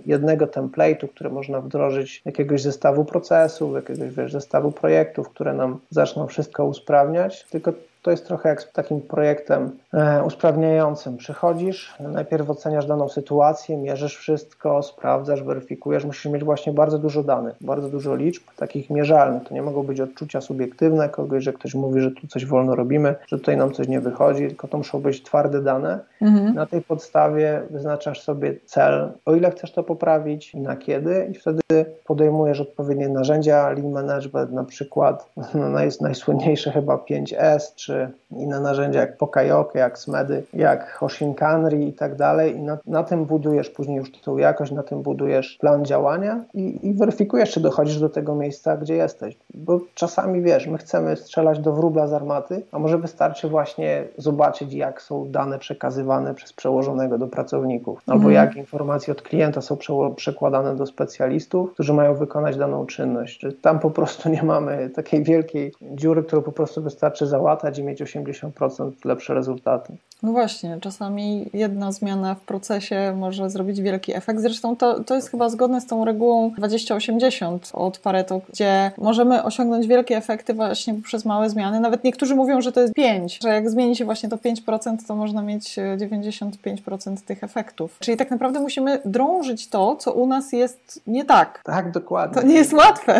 jednego template'u, który można wdrożyć jakiegoś zestawu procesów, jakiegoś wiesz, zestawu projektów, które nam zaczną wszystko usprawniać, tylko to jest trochę jak z takim projektem e, usprawniającym. Przychodzisz, najpierw oceniasz daną sytuację, mierzysz wszystko, sprawdzasz, weryfikujesz. Musisz mieć właśnie bardzo dużo danych, bardzo dużo liczb, takich mierzalnych. To nie mogą być odczucia subiektywne kogoś, że ktoś mówi, że tu coś wolno robimy, że tutaj nam coś nie wychodzi, tylko to muszą być twarde dane. Mhm. Na tej podstawie wyznaczasz sobie cel, o ile chcesz to poprawić i na kiedy, i wtedy podejmujesz odpowiednie narzędzia lean management, na przykład (laughs) no, najsłynniejsze chyba 5S czy czy inne narzędzia jak Pokajoke, jak Smedy, jak Hoshinkanri i tak dalej. I na, na, tym budujesz później już tą jakość, na tym budujesz plan działania i, i weryfikujesz, czy dochodzisz do tego miejsca, gdzie jesteś. Bo czasami wiesz, my chcemy strzelać do wróbla z armaty, a może wystarczy właśnie zobaczyć, jak są dane przekazywane przez przełożonego do pracowników, albo mhm. jak informacje od klienta są przekładane do specjalistów, którzy mają wykonać daną czynność. Czy tam po prostu nie mamy takiej wielkiej dziury, którą po prostu wystarczy załatać i mieć 80% lepsze rezultaty. No właśnie, czasami jedna zmiana w procesie może zrobić wielki efekt. Zresztą to, to jest chyba zgodne z tą regułą 20-80 od Pareto, gdzie możemy osiągnąć wielkie efekty właśnie przez małe zmiany. Nawet niektórzy mówią, że to jest 5, że jak zmieni się właśnie to 5%, to można mieć 95% tych efektów. Czyli tak naprawdę musimy drążyć to, co u nas jest nie tak. Tak, dokładnie. To nie jest łatwe.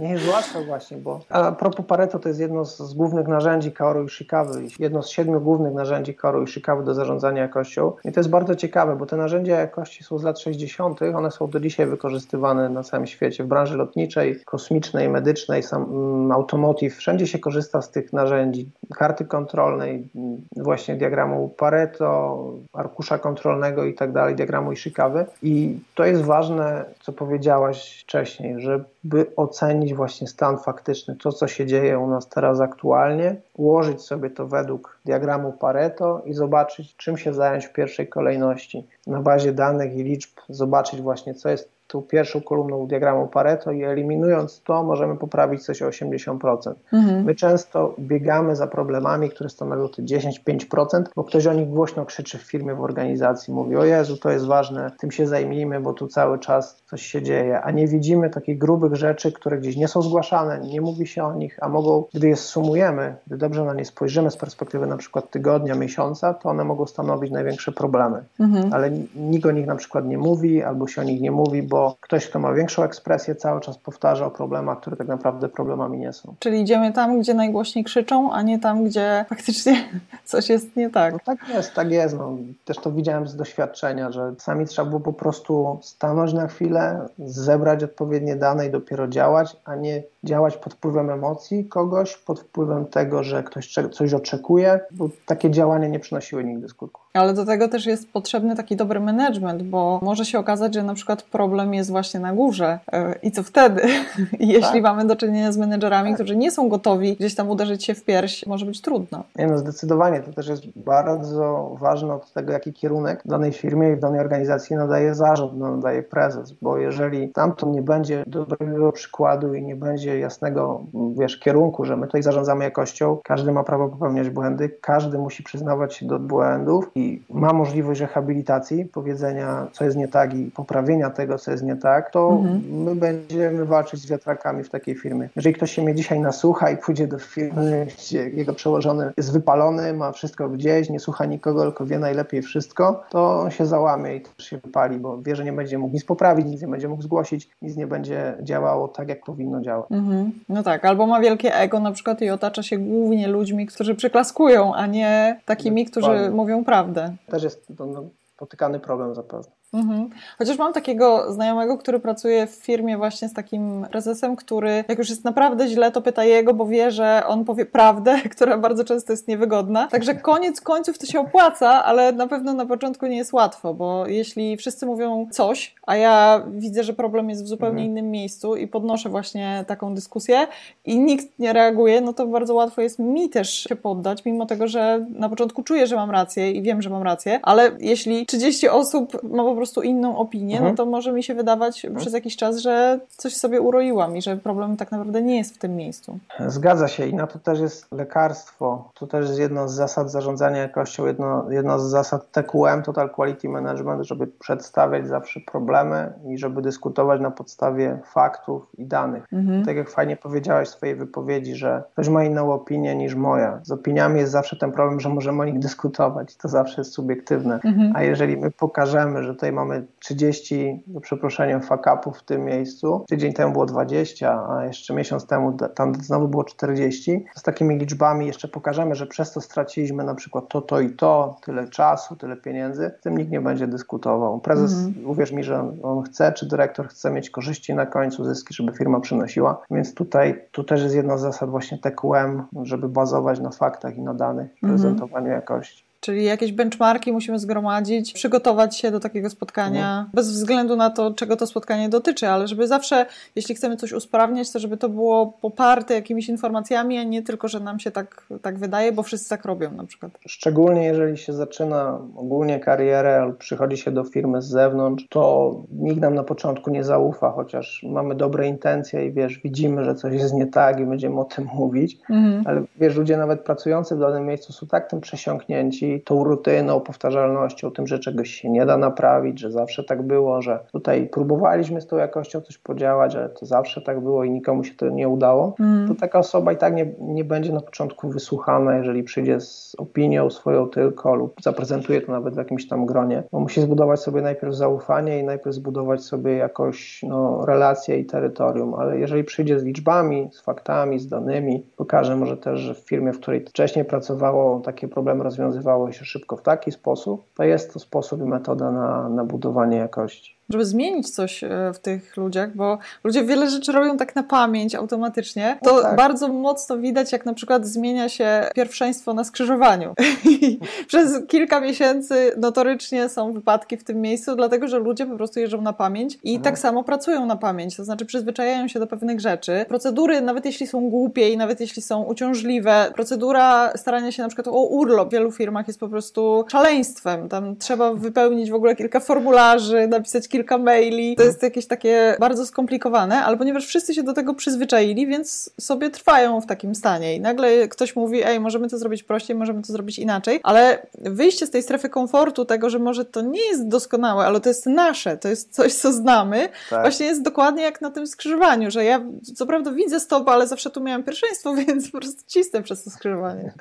Nie jest łatwe właśnie, bo a propos Pareto to jest jedno z głównych narzędzi Kaoru jedno z siedmiu głównych narzędzi Kaoru Ishikawy do zarządzania jakością. I to jest bardzo ciekawe, bo te narzędzia jakości są z lat 60., one są do dzisiaj wykorzystywane na całym świecie, w branży lotniczej, kosmicznej, medycznej, sam, mm, automotive, wszędzie się korzysta z tych narzędzi, karty kontrolnej, mm, właśnie diagramu Pareto, arkusza kontrolnego i tak dalej, diagramu Ishikawy. I to jest ważne, co powiedziałaś wcześniej, żeby ocenić właśnie stan faktyczny, to co się dzieje u nas teraz aktualnie, ułożyć sobie to według diagramu Pareto i zobaczyć, czym się zająć w pierwszej kolejności. Na bazie danych i liczb zobaczyć właśnie, co jest tą pierwszą kolumną diagramu Pareto i eliminując to, możemy poprawić coś o 80%. Mhm. My często biegamy za problemami, które stanowią te 10-5%, bo ktoś o nich głośno krzyczy w firmie, w organizacji, mówi: O Jezu, to jest ważne, tym się zajmijmy, bo tu cały czas coś się dzieje, a nie widzimy takich grubych rzeczy, które gdzieś nie są zgłaszane, nie mówi się o nich, a mogą, gdy je sumujemy, gdy dobrze na nie spojrzymy z perspektywy na przykład tygodnia, miesiąca, to one mogą stanowić największe problemy. Mhm. Ale nikt o nich na przykład nie mówi, albo się o nich nie mówi, bo ktoś, kto ma większą ekspresję, cały czas powtarza o problemach, które tak naprawdę problemami nie są. Czyli idziemy tam, gdzie najgłośniej krzyczą, a nie tam, gdzie (laughs) faktycznie coś jest nie tak. No tak jest, tak jest. No, też to widziałem z doświadczenia, że sami trzeba było po prostu stanąć na chwilę, zebrać odpowiednie dane i dopiero działać, a nie działać pod wpływem emocji kogoś, pod wpływem tego, że ktoś coś oczekuje, bo takie działania nie przynosiły nigdy skutku. Ale do tego też jest potrzebny taki dobry management, bo może się okazać, że na przykład problem jest właśnie na górze. E, I co wtedy? (laughs) Jeśli tak. mamy do czynienia z menedżerami, tak. którzy nie są gotowi gdzieś tam uderzyć się w pierś, może być trudno. Nie no, zdecydowanie. To też jest bardzo ważne od tego, jaki kierunek w danej firmie i w danej organizacji nadaje zarząd, nadaje prezes, bo jeżeli tamto nie będzie dobrego przykładu i nie będzie jasnego, wiesz, kierunku, że my tutaj zarządzamy jakością, każdy ma prawo popełniać błędy, każdy musi przyznawać się do błędów i ma możliwość rehabilitacji, powiedzenia, co jest nie tak i poprawienia tego, co jest nie tak, to mhm. my będziemy walczyć z wiatrakami w takiej firmie. Jeżeli ktoś się mnie dzisiaj nasłucha i pójdzie do firmy, gdzie jego przełożony jest wypalony, ma wszystko gdzieś, nie słucha nikogo, tylko wie najlepiej wszystko, to on się załamie i też się wypali, bo wie, że nie będzie mógł nic poprawić, nic nie będzie mógł zgłosić, nic nie będzie działało tak, jak powinno działać. Mhm. No tak, albo ma wielkie ego na przykład i otacza się głównie ludźmi, którzy przyklaskują, a nie takimi, którzy mówią prawdę. Też jest to no, spotykany problem zapewne. Mhm. Chociaż mam takiego znajomego, który pracuje w firmie właśnie z takim prezesem, który jak już jest naprawdę źle, to pyta jego, bo wie, że on powie prawdę, (laughs) która bardzo często jest niewygodna. Także koniec końców to się opłaca, ale na pewno na początku nie jest łatwo, bo jeśli wszyscy mówią coś, a ja widzę, że problem jest w zupełnie mhm. innym miejscu i podnoszę właśnie taką dyskusję i nikt nie reaguje, no to bardzo łatwo jest mi też się poddać, mimo tego, że na początku czuję, że mam rację i wiem, że mam rację, ale jeśli 30 osób ma po prostu prostu inną opinię, no mhm. no to może mi się wydawać mhm. przez jakiś czas, że coś sobie uroiłam i że problem tak naprawdę nie jest w tym miejscu. Zgadza się i na to też jest lekarstwo. To też jest jedno z zasad zarządzania jakością, jedno, jedno z zasad TQM, Total Quality Management, żeby przedstawiać zawsze problemy i żeby dyskutować na podstawie faktów i danych. Mhm. Tak jak fajnie powiedziałaś w swojej wypowiedzi, że ktoś ma inną opinię niż moja. Z opiniami jest zawsze ten problem, że możemy o nich dyskutować. To zawsze jest subiektywne. Mhm. A jeżeli my pokażemy, że tutaj mamy 30, za przeproszeniem, fakapów w tym miejscu. Tydzień temu było 20, a jeszcze miesiąc temu tam znowu było 40. Z takimi liczbami jeszcze pokażemy, że przez to straciliśmy na przykład to, to i to, tyle czasu, tyle pieniędzy. Z tym nikt nie będzie dyskutował. Prezes, mhm. uwierz mi, że on chce, czy dyrektor chce mieć korzyści na końcu, zyski, żeby firma przynosiła. Więc tutaj tu też jest jedna z zasad właśnie TQM, żeby bazować na faktach i na danych mhm. prezentowaniu jakości. Czyli jakieś benchmarki musimy zgromadzić, przygotować się do takiego spotkania, no. bez względu na to, czego to spotkanie dotyczy, ale żeby zawsze, jeśli chcemy coś usprawniać, to żeby to było poparte jakimiś informacjami, a nie tylko, że nam się tak, tak wydaje, bo wszyscy tak robią na przykład. Szczególnie jeżeli się zaczyna ogólnie karierę albo przychodzi się do firmy z zewnątrz, to nikt nam na początku nie zaufa, chociaż mamy dobre intencje i wiesz, widzimy, że coś jest nie tak i będziemy o tym mówić, mhm. ale wiesz, ludzie nawet pracujący w danym miejscu są tak tym przesiąknięci, tą rutyną, powtarzalnością, tym, że czegoś się nie da naprawić, że zawsze tak było, że tutaj próbowaliśmy z tą jakością coś podziałać, ale to zawsze tak było i nikomu się to nie udało, mm. to taka osoba i tak nie, nie będzie na początku wysłuchana, jeżeli przyjdzie z opinią swoją tylko lub zaprezentuje to nawet w jakimś tam gronie, bo musi zbudować sobie najpierw zaufanie i najpierw zbudować sobie jakoś no, relacje i terytorium, ale jeżeli przyjdzie z liczbami, z faktami, z danymi, pokaże może też, że w firmie, w której wcześniej pracowało, takie problemy rozwiązywało rozwijało się szybko w taki sposób, to jest to sposób i metoda na, na budowanie jakości żeby zmienić coś e, w tych ludziach, bo ludzie wiele rzeczy robią tak na pamięć automatycznie. To no tak. bardzo mocno widać, jak na przykład zmienia się pierwszeństwo na skrzyżowaniu. (laughs) Przez kilka miesięcy notorycznie są wypadki w tym miejscu, dlatego że ludzie po prostu jeżdżą na pamięć i mhm. tak samo pracują na pamięć, to znaczy przyzwyczajają się do pewnych rzeczy. Procedury, nawet jeśli są głupie i nawet jeśli są uciążliwe, procedura starania się na przykład o urlop w wielu firmach jest po prostu szaleństwem. Tam trzeba wypełnić w ogóle kilka formularzy, napisać kilka maili. To jest jakieś takie bardzo skomplikowane, ale ponieważ wszyscy się do tego przyzwyczaili, więc sobie trwają w takim stanie i nagle ktoś mówi, ej, możemy to zrobić prościej, możemy to zrobić inaczej, ale wyjście z tej strefy komfortu, tego, że może to nie jest doskonałe, ale to jest nasze, to jest coś, co znamy, tak. właśnie jest dokładnie jak na tym skrzyżowaniu, że ja co prawda widzę stop, ale zawsze tu miałam pierwszeństwo, (laughs) więc po prostu cisnę przez to skrzyżowanie.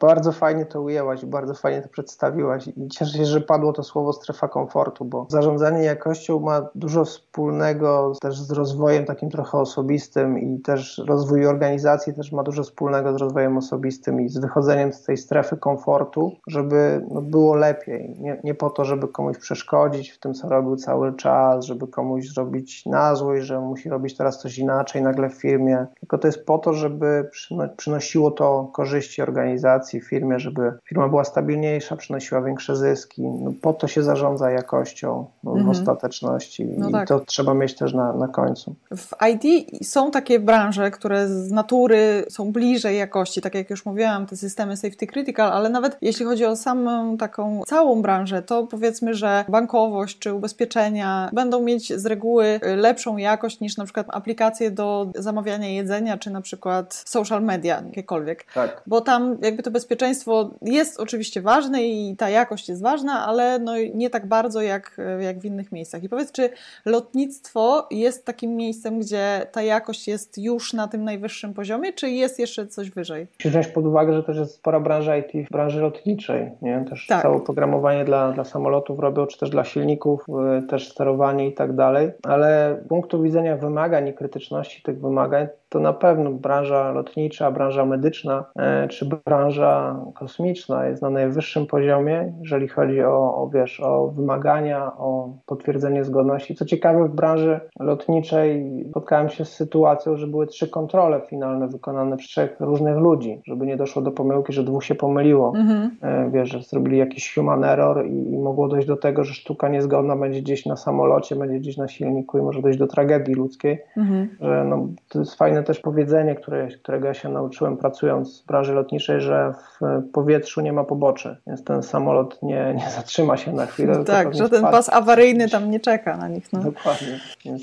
Bardzo fajnie to ujęłaś, bardzo fajnie to przedstawiłaś i cieszę się, że padło to słowo strefa komfortu, bo zarządzanie jakością ma dużo wspólnego też z rozwojem takim trochę osobistym i też rozwój organizacji też ma dużo wspólnego z rozwojem osobistym i z wychodzeniem z tej strefy komfortu, żeby no, było lepiej. Nie, nie po to, żeby komuś przeszkodzić w tym, co robił cały czas, żeby komuś zrobić na złość, że musi robić teraz coś inaczej nagle w firmie, tylko to jest po to, żeby przynosiło to korzyści organizacji, firmie, żeby firma była stabilniejsza, przynosiła większe zyski. No, po to się zarządza jakością no, mhm. w ostateczności no i tak. to trzeba mieć też na, na końcu. W IT są takie branże, które z natury są bliżej jakości, tak jak już mówiłam, te systemy safety critical, ale nawet jeśli chodzi o samą taką całą branżę, to powiedzmy, że bankowość czy ubezpieczenia będą mieć z reguły lepszą jakość niż na przykład aplikacje do zamawiania jedzenia, czy na przykład social media, jakiekolwiek. Tak. Bo tam jakby to bezpieczeństwo jest oczywiście ważne i ta jakość jest ważna, ale no nie tak bardzo jak, jak w innych miejscach. I powiedz, czy lotnictwo jest takim miejscem, gdzie ta jakość jest już na tym najwyższym poziomie, czy jest jeszcze coś wyżej? Musisz wziąć pod uwagę, że też jest spora branża IT w branży lotniczej, nie? Też tak. całe programowanie dla, dla samolotów robią, czy też dla silników, y, też sterowanie i tak dalej, ale z punktu widzenia wymagań i krytyczności tych wymagań, to na pewno branża lotnicza, branża medyczna e, czy branża kosmiczna jest na najwyższym poziomie, jeżeli chodzi o, o, wiesz, o wymagania, o potwierdzenie zgodności. Co ciekawe, w branży lotniczej spotkałem się z sytuacją, że były trzy kontrole finalne wykonane przez trzech różnych ludzi, żeby nie doszło do pomyłki, że dwóch się pomyliło. Mhm. E, wiesz, że zrobili jakiś human error i, i mogło dojść do tego, że sztuka niezgodna będzie gdzieś na samolocie, będzie gdzieś na silniku i może dojść do tragedii ludzkiej. Mhm. Że no, to jest fajne też powiedzenie, które, którego ja się nauczyłem pracując w branży lotniczej, że w powietrzu nie ma poboczy, więc ten samolot nie, nie zatrzyma się na chwilę. Tak, że ten pas awaryjny tam nie czeka na nich. No. Dokładnie, więc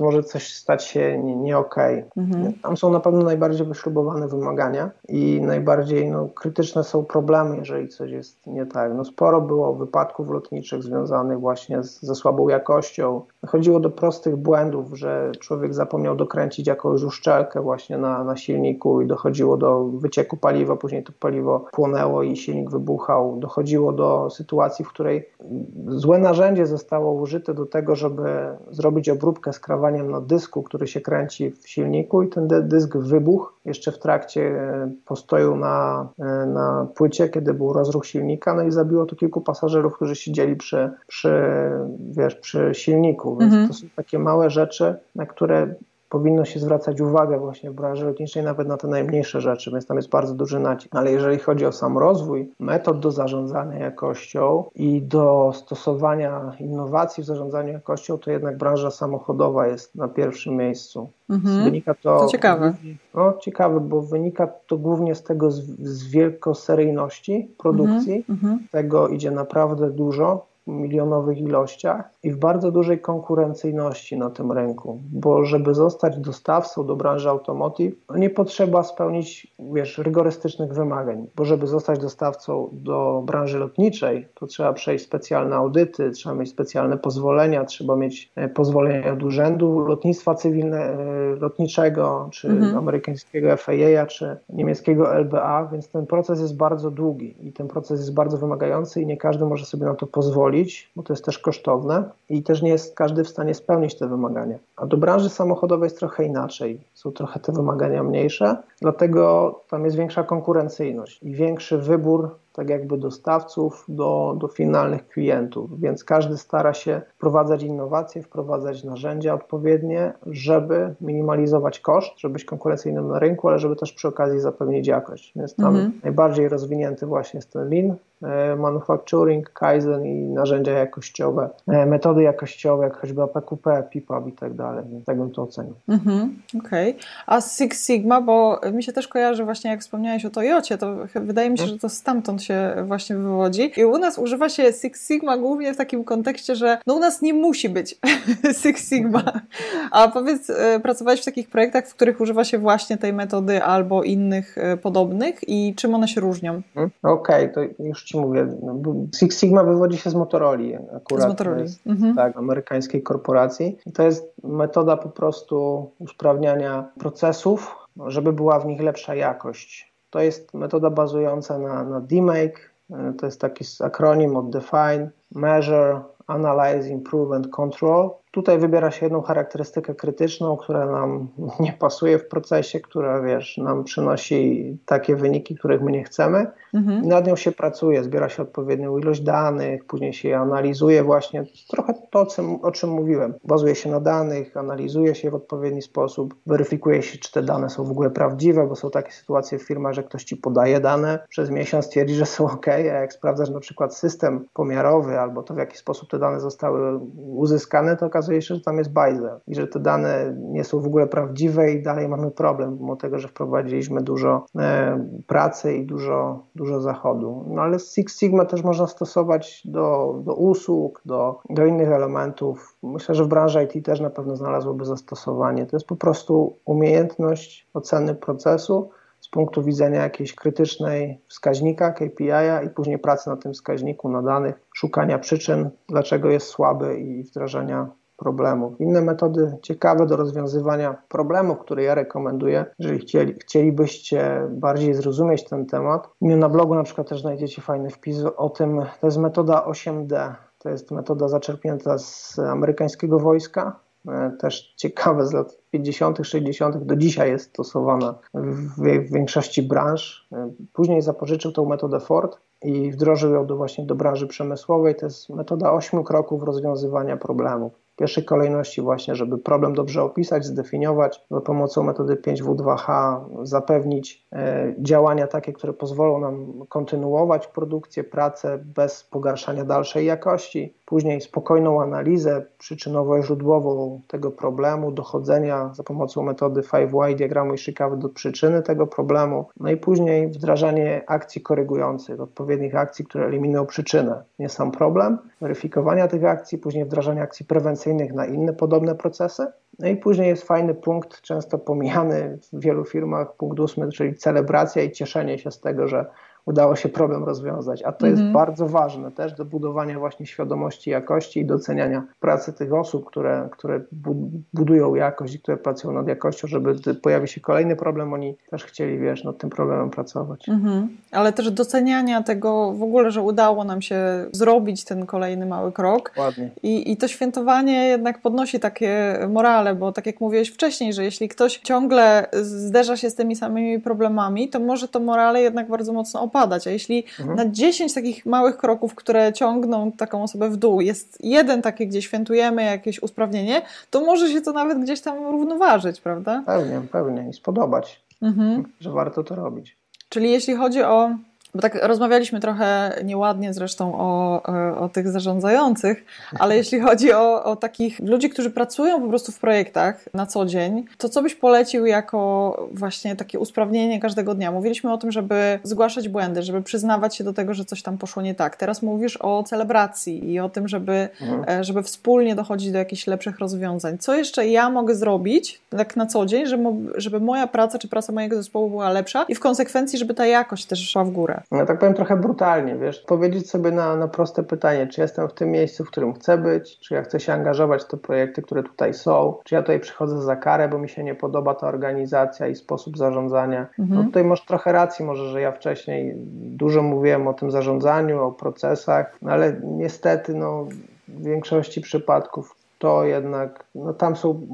może coś stać się nie, nie. Okay. Mhm. Tam są na pewno najbardziej wyśrubowane wymagania i najbardziej no, krytyczne są problemy, jeżeli coś jest nie tak. No, sporo było wypadków lotniczych związanych właśnie z, ze słabą jakością. Chodziło do prostych błędów, że człowiek zapomniał dokręcić jakąś uszczelkę właśnie na, na silniku i dochodziło do wycieku paliwa, później to paliwo płonęło i silnik wybuchał. Dochodziło do sytuacji, w której złe narzędzie zostało użyte do tego, żeby zrobić obróbkę skrawaniem na dysku, który się kręci w silniku i ten dysk wybuchł jeszcze w trakcie e, postoju na, e, na płycie, kiedy był rozruch silnika, no i zabiło to kilku pasażerów, którzy siedzieli przy, przy, wiesz, przy silniku. Więc mhm. to są takie małe rzeczy, na które powinno się zwracać uwagę właśnie w branży lotniczej nawet na te najmniejsze rzeczy, więc tam jest bardzo duży nacisk. Ale jeżeli chodzi o sam rozwój metod do zarządzania jakością i do stosowania innowacji w zarządzaniu jakością, to jednak branża samochodowa jest na pierwszym miejscu. Mhm. Wynika to, to ciekawe. No, ciekawe, bo wynika to głównie z tego, z, z wielkoseryjności produkcji. Mhm. mhm. Tego idzie naprawdę dużo milionowych ilościach i w bardzo dużej konkurencyjności na tym rynku, bo żeby zostać dostawcą do branży automotive, no nie potrzeba spełnić, wiesz, rygorystycznych wymagań, bo żeby zostać dostawcą do branży lotniczej, to trzeba przejść specjalne audyty, trzeba mieć specjalne pozwolenia, trzeba mieć e, pozwolenia od Urzędu Lotnictwa Cywilne, e, Lotniczego, czy mhm. amerykańskiego FAA, czy niemieckiego LBA, więc ten proces jest bardzo długi i ten proces jest bardzo wymagający i nie każdy może sobie na to pozwolić, bo to jest też kosztowne i też nie jest każdy w stanie spełnić te wymagania. A do branży samochodowej jest trochę inaczej. Są trochę te wymagania mniejsze, dlatego tam jest większa konkurencyjność i większy wybór tak jakby dostawców do, do finalnych klientów, więc każdy stara się wprowadzać innowacje, wprowadzać narzędzia odpowiednie, żeby minimalizować koszt, żeby być konkurencyjnym na rynku, ale żeby też przy okazji zapewnić jakość. Więc tam mhm. najbardziej rozwinięty właśnie jest ten Lean, manufacturing, Kaizen i narzędzia jakościowe, e, metody jakościowe, jak choćby APQP, PIPAB i tak dalej. Tak bym to ocenił. Mhm, Okej. Okay. A Six Sigma, bo mi się też kojarzy właśnie, jak wspomniałeś o Toyocie, to wydaje mi się, że to stamtąd się właśnie wywodzi. I u nas używa się Six Sigma głównie w takim kontekście, że no u nas nie musi być (laughs) Six Sigma. A powiedz, e, pracowałeś w takich projektach, w których używa się właśnie tej metody albo innych e, podobnych i czym one się różnią? Hmm? Okej, okay, to już Ci mówię. Six Sigma wywodzi się z Motorola akurat. Z. Jest, mhm. Tak, amerykańskiej korporacji. To jest metoda po prostu usprawniania procesów, żeby była w nich lepsza jakość To jest metoda bazująca na, na DMake, e, to jest taki akronim od Define, Measure, Analyze, Improve and Control. Tutaj wybiera się jedną charakterystykę krytyczną, która nam nie pasuje w procesie, która wiesz, nam przynosi takie wyniki, których my nie chcemy. Mhm. I nad nią się pracuje, zbiera się odpowiednią ilość danych, później się je analizuje właśnie trochę to, o czym mówiłem. Bazuje się na danych, analizuje się w odpowiedni sposób, weryfikuje się, czy te dane są w ogóle prawdziwe, bo są takie sytuacje w firmach, że ktoś ci podaje dane, przez miesiąc twierdzi, że są ok, a jak sprawdzasz na przykład system pomiarowy albo to, w jaki sposób te dane zostały uzyskane, to okazuje okazuje się, że tam jest bajzel i że te dane nie są w ogóle prawdziwe i dalej mamy problem, mimo tego, że wprowadziliśmy dużo e, pracy i dużo, dużo zachodu. No ale Six Sigma też można stosować do, do usług, do, do innych elementów. Myślę, że w branży IT też na pewno znalazłoby zastosowanie. To jest po prostu umiejętność oceny procesu, z punktu widzenia jakiejś krytycznej wskaźnika, KPI-a i później pracy na tym wskaźniku, na danych, szukania przyczyn, dlaczego jest słaby i wdrażania problemów. Inne metody ciekawe do rozwiązywania problemów, które ja rekomenduję, jeżeli chcieli, chcielibyście bardziej zrozumieć ten temat. Na blogu na przykład też znajdziecie fajny wpis o tym, to jest metoda 8D. To jest metoda zaczerpnięta z amerykańskiego wojska, e, też ciekawe z lat 50., 60. do dzisiaj jest stosowana w, większości branż. E, później zapożyczył tą metodę Ford i wdrożył ją do właśnie do branży przemysłowej. To jest metoda ośmiu kroków rozwiązywania problemów pierwszej kolejności właśnie, żeby problem dobrze opisać, zdefiniować, za pomocą metody 5W2H zapewnić e, działania takie, które pozwolą nam kontynuować produkcję, pracę bez pogarszania dalszej jakości, później spokojną analizę przyczynowo-źródłową tego problemu, dochodzenia za pomocą metody 5Y diagramu Ishikawa do przyczyny tego problemu, no i później wdrażanie akcji korygujących, odpowiednich akcji, które eliminują przyczynę, nie sam problem, weryfikowania tych akcji, później wdrażanie akcji prewencyjnych na inne podobne procesy. No i później jest fajny punkt, często pomijany w wielu firmach, punkt ósmy, czyli celebracja i cieszenie się z tego, że udało się problem rozwiązać. A to jest mhm. bardzo ważne też do budowania właśnie świadomości jakości i doceniania pracy tych osób, które, które budują jakość i które pracują nad jakością, żeby gdy pojawi się kolejny problem, oni też chcieli, wiesz, nad tym problemem pracować. Mhm. Ale też doceniania tego w ogóle, że udało nam się zrobić ten kolejny mały krok. Ładnie. I, I to świętowanie jednak podnosi takie morale, bo tak jak mówiłeś wcześniej, że jeśli ktoś ciągle zderza się z tymi samymi problemami, to może to morale jednak bardzo mocno opadać. A jeśli mhm. na 10 takich małych kroków, które ciągną taką osobę w dół, jest jeden taki, gdzie świętujemy jakieś usprawnienie, to może się to nawet gdzieś tam równoważyć, prawda? Pewnie, pewnie i spodobać, mhm. że warto to robić. Czyli jeśli chodzi o bo tak rozmawialiśmy trochę nieładnie zresztą o, e, o tych zarządzających, ale jeśli (laughs) chodzi o, o takich ludzi, którzy pracują po prostu w projektach na co dzień, to co byś polecił jako właśnie takie usprawnienie każdego dnia? Mówiliśmy o tym, żeby zgłaszać błędy, żeby przyznawać się do tego, że coś tam poszło nie tak. Teraz mówisz o celebracji i o tym, żeby, mhm. E, żeby wspólnie dochodzić do jakichś lepszych rozwiązań. Co jeszcze ja mogę zrobić tak na co dzień, żeby, żeby moja praca czy praca mojego zespołu była lepsza i w konsekwencji, żeby ta jakość też szła w górę? Ja tak powiem trochę brutalnie, wiesz, powiedzieć sobie na, na proste pytanie, czy jestem w tym miejscu, w którym chcę być, czy ja chcę się angażować w te projekty, które tutaj są, czy ja tutaj przychodzę za karę, bo mi się nie podoba ta organizacja i sposób zarządzania. No mhm. No tutaj masz trochę racji może, że ja wcześniej dużo mówiłem o tym zarządzaniu, o procesach, no ale niestety no, w większości przypadków to jednak no tam są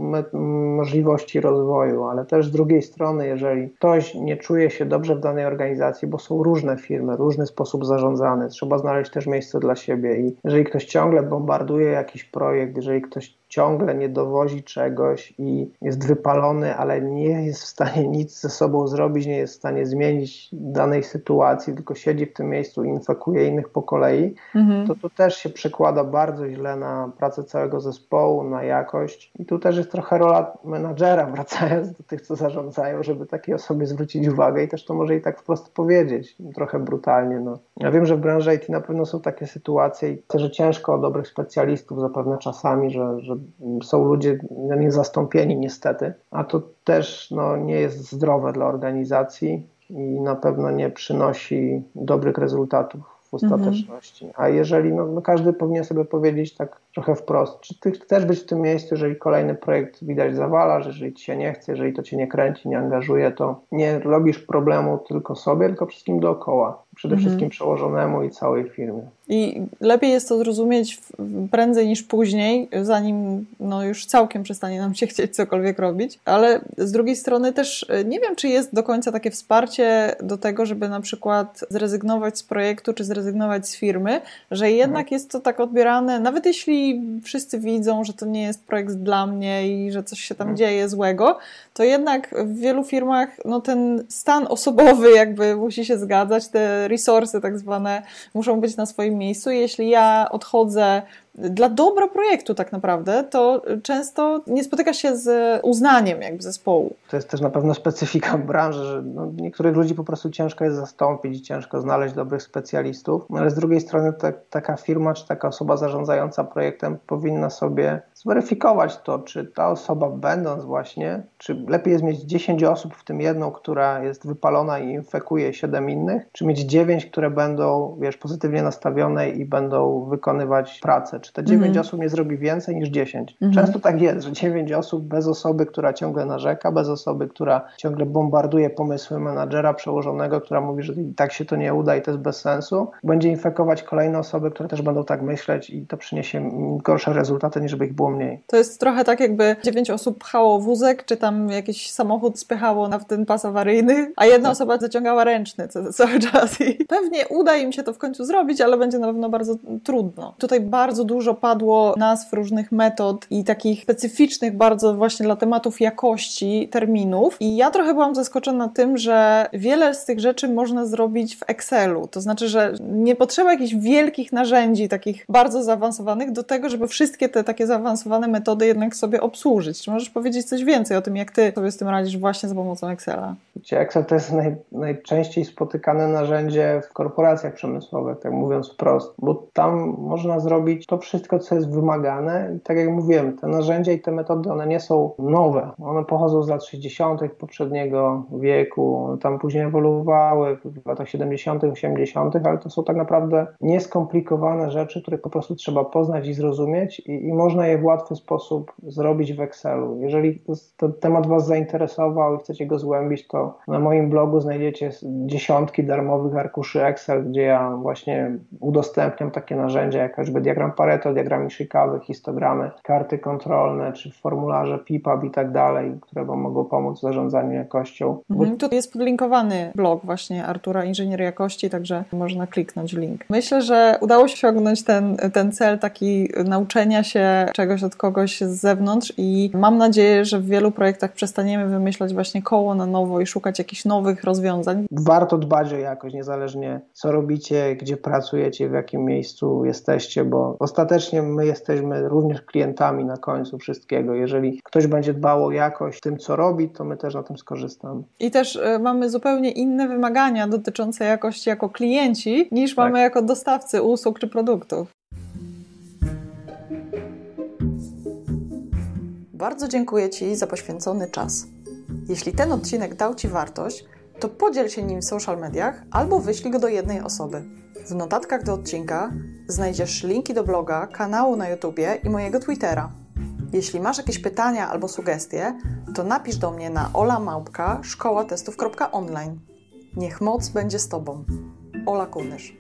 możliwości rozwoju, ale też z drugiej strony, jeżeli ktoś nie czuje się dobrze w danej organizacji, bo są różne firmy, różny sposób zarządzany, trzeba znaleźć też miejsce dla siebie i jeżeli ktoś ciągle bombarduje jakiś projekt, jeżeli ktoś ciągle nie dowozi czegoś i jest wypalony, ale nie jest w stanie nic ze sobą zrobić, nie jest w stanie zmienić danej sytuacji, tylko siedzi w tym miejscu i infekuje innych po kolei, mhm. to to też się przekłada bardzo źle na pracę całego zespołu, na jakość. I tu też jest trochę rola menadżera, (laughs) wracając do tych, co zarządzają, żeby takiej osobie zwrócić uwagę i też to może i tak wprost powiedzieć, trochę brutalnie. No. Ja wiem, że w branży IT na pewno są takie sytuacje i że ciężko o dobrych specjalistów zapewne czasami, że, że są ludzie niezastąpieni niestety, a to też no, nie jest zdrowe dla organizacji i na pewno nie przynosi dobrych rezultatów w ostateczności. A jeżeli no, każdy powinien sobie powiedzieć tak, trochę wprost. Czy ty chcesz być w tym miejscu, jeżeli kolejny projekt widać zawala, że jeżeli ci się nie chce, jeżeli to cię nie kręci, nie angażuje, to nie robisz problemu tylko sobie, tylko wszystkim dookoła. Przede mhm. wszystkim przełożonemu i całej firmie. I lepiej jest to zrozumieć prędzej niż później, zanim no już całkiem przestanie nam się (laughs) chcieć cokolwiek robić. Ale z drugiej strony też e, nie wiem, czy jest do końca takie wsparcie do tego, żeby na przykład zrezygnować z projektu, czy zrezygnować z firmy, że jednak mhm. jest to tak odbierane, nawet jeśli wszyscy widzą, że to nie jest projekt dla mnie i że coś się tam mhm. dzieje złego, to jednak w wielu firmach no, ten stan osobowy jakby musi się zgadzać, te resursy tak zwane muszą być na swoim miejscu. Jeśli ja odchodzę dla dobra projektu tak naprawdę, to często nie spotyka się z uznaniem jakby zespołu. To jest też na pewno specyfika branży, że no, niektórych ludzi po prostu ciężko jest zastąpić ciężko znaleźć dobrych specjalistów, no, ale z drugiej strony ta, taka firma czy taka osoba zarządzająca projektem powinna sobie zweryfikować to, czy ta osoba będąc właśnie, czy lepiej jest mieć 10 osób, w tym jedną, która jest wypalona i infekuje 7 innych, czy mieć 9, które będą, wiesz, pozytywnie nastawione i będą wykonywać pracę, czy te 9 mm. osób nie zrobi więcej niż 10. Mm. Często tak jest, że 9 osób bez osoby, która ciągle narzeka, bez osoby, która ciągle bombarduje pomysły menadżera przełożonego, która mówi, że i tak się to nie uda i to jest bez sensu, będzie infekować kolejne osoby, które też będą tak myśleć i to przyniesie gorsze rezultaty, niż by ich było mniej. To jest trochę tak, jakby 9 osób pchało wózek, czy tam jakiś samochód spychało na ten pas awaryjny, a jedna osoba zaciągała ręczny (laughs) cały czas i pewnie uda im się to w końcu zrobić, ale będzie na pewno bardzo trudno. Tutaj bardzo dużo padło nazw różnych metod i takich specyficznych bardzo właśnie dla tematów jakości terminów. I ja trochę byłam zaskoczona tym, że wiele z tych rzeczy można zrobić w Excelu. To znaczy, że nie potrzeba jakichś wielkich narzędzi, takich bardzo zaawansowanych, do tego, żeby wszystkie te takie zaawansowane metody jednak sobie obsłużyć. Czy możesz powiedzieć coś więcej o tym, jak ty sobie z tym radzisz właśnie za pomocą Excela? Excel to jest naj, najczęściej spotykane narzędzie w korporacjach przemysłowych, tak mówiąc wprost, bo tam można zrobić to wszystko, co jest wymagane. I tak jak mówiłem, te narzędzia i te metody, one nie są nowe. One pochodzą z lat 60. poprzedniego wieku, tam później ewoluowały w latach 70., 80., ale to są tak naprawdę nieskomplikowane rzeczy, które po prostu trzeba poznać i zrozumieć i, i można je w łatwy sposób zrobić w Excelu. Jeżeli ten temat Was zainteresował i chcecie go zgłębić, to na moim blogu znajdziecie dziesiątki darmowych arkuszy Excel, gdzie ja właśnie udostępniam takie narzędzia, jak choćby diagram Pareto, diagramy szykawy, histogramy, karty kontrolne, czy formularze PIPAB i tak dalej, które Wam mogą pomóc w zarządzaniu jakością. Mhm, tu jest podlinkowany blog właśnie Artura Inżynier Jakości, także można kliknąć link. Myślę, że udało się osiągnąć ten, ten cel taki nauczenia się czegoś od kogoś z zewnątrz i mam nadzieję, że w wielu projektach przestaniemy wymyślać właśnie koło na nowo i szukać jakichś nowych rozwiązań. Warto dbać o jakość, niezależnie co robicie, gdzie pracujecie, w jakim miejscu jesteście, bo ostatecznie my jesteśmy również klientami na końcu wszystkiego. Jeżeli ktoś będzie dbał o jakość w tym, co robi, to my też na tym skorzystamy. I też y, mamy zupełnie inne wymagania dotyczące jakości jako klienci, niż tak. mamy jako dostawcy usług czy produktów. Bardzo dziękuję Ci za poświęcony czas. Jeśli ten odcinek dał Ci wartość, to podziel się nim w social mediach albo wyślij go do jednej osoby. W notatkach do odcinka znajdziesz linki do bloga, kanału na YouTubie i mojego Twittera. Jeśli masz jakieś pytania albo sugestie, to napisz do mnie na olamałpka szkołatestów.online. Niech moc będzie z Tobą. Ola Kunysz.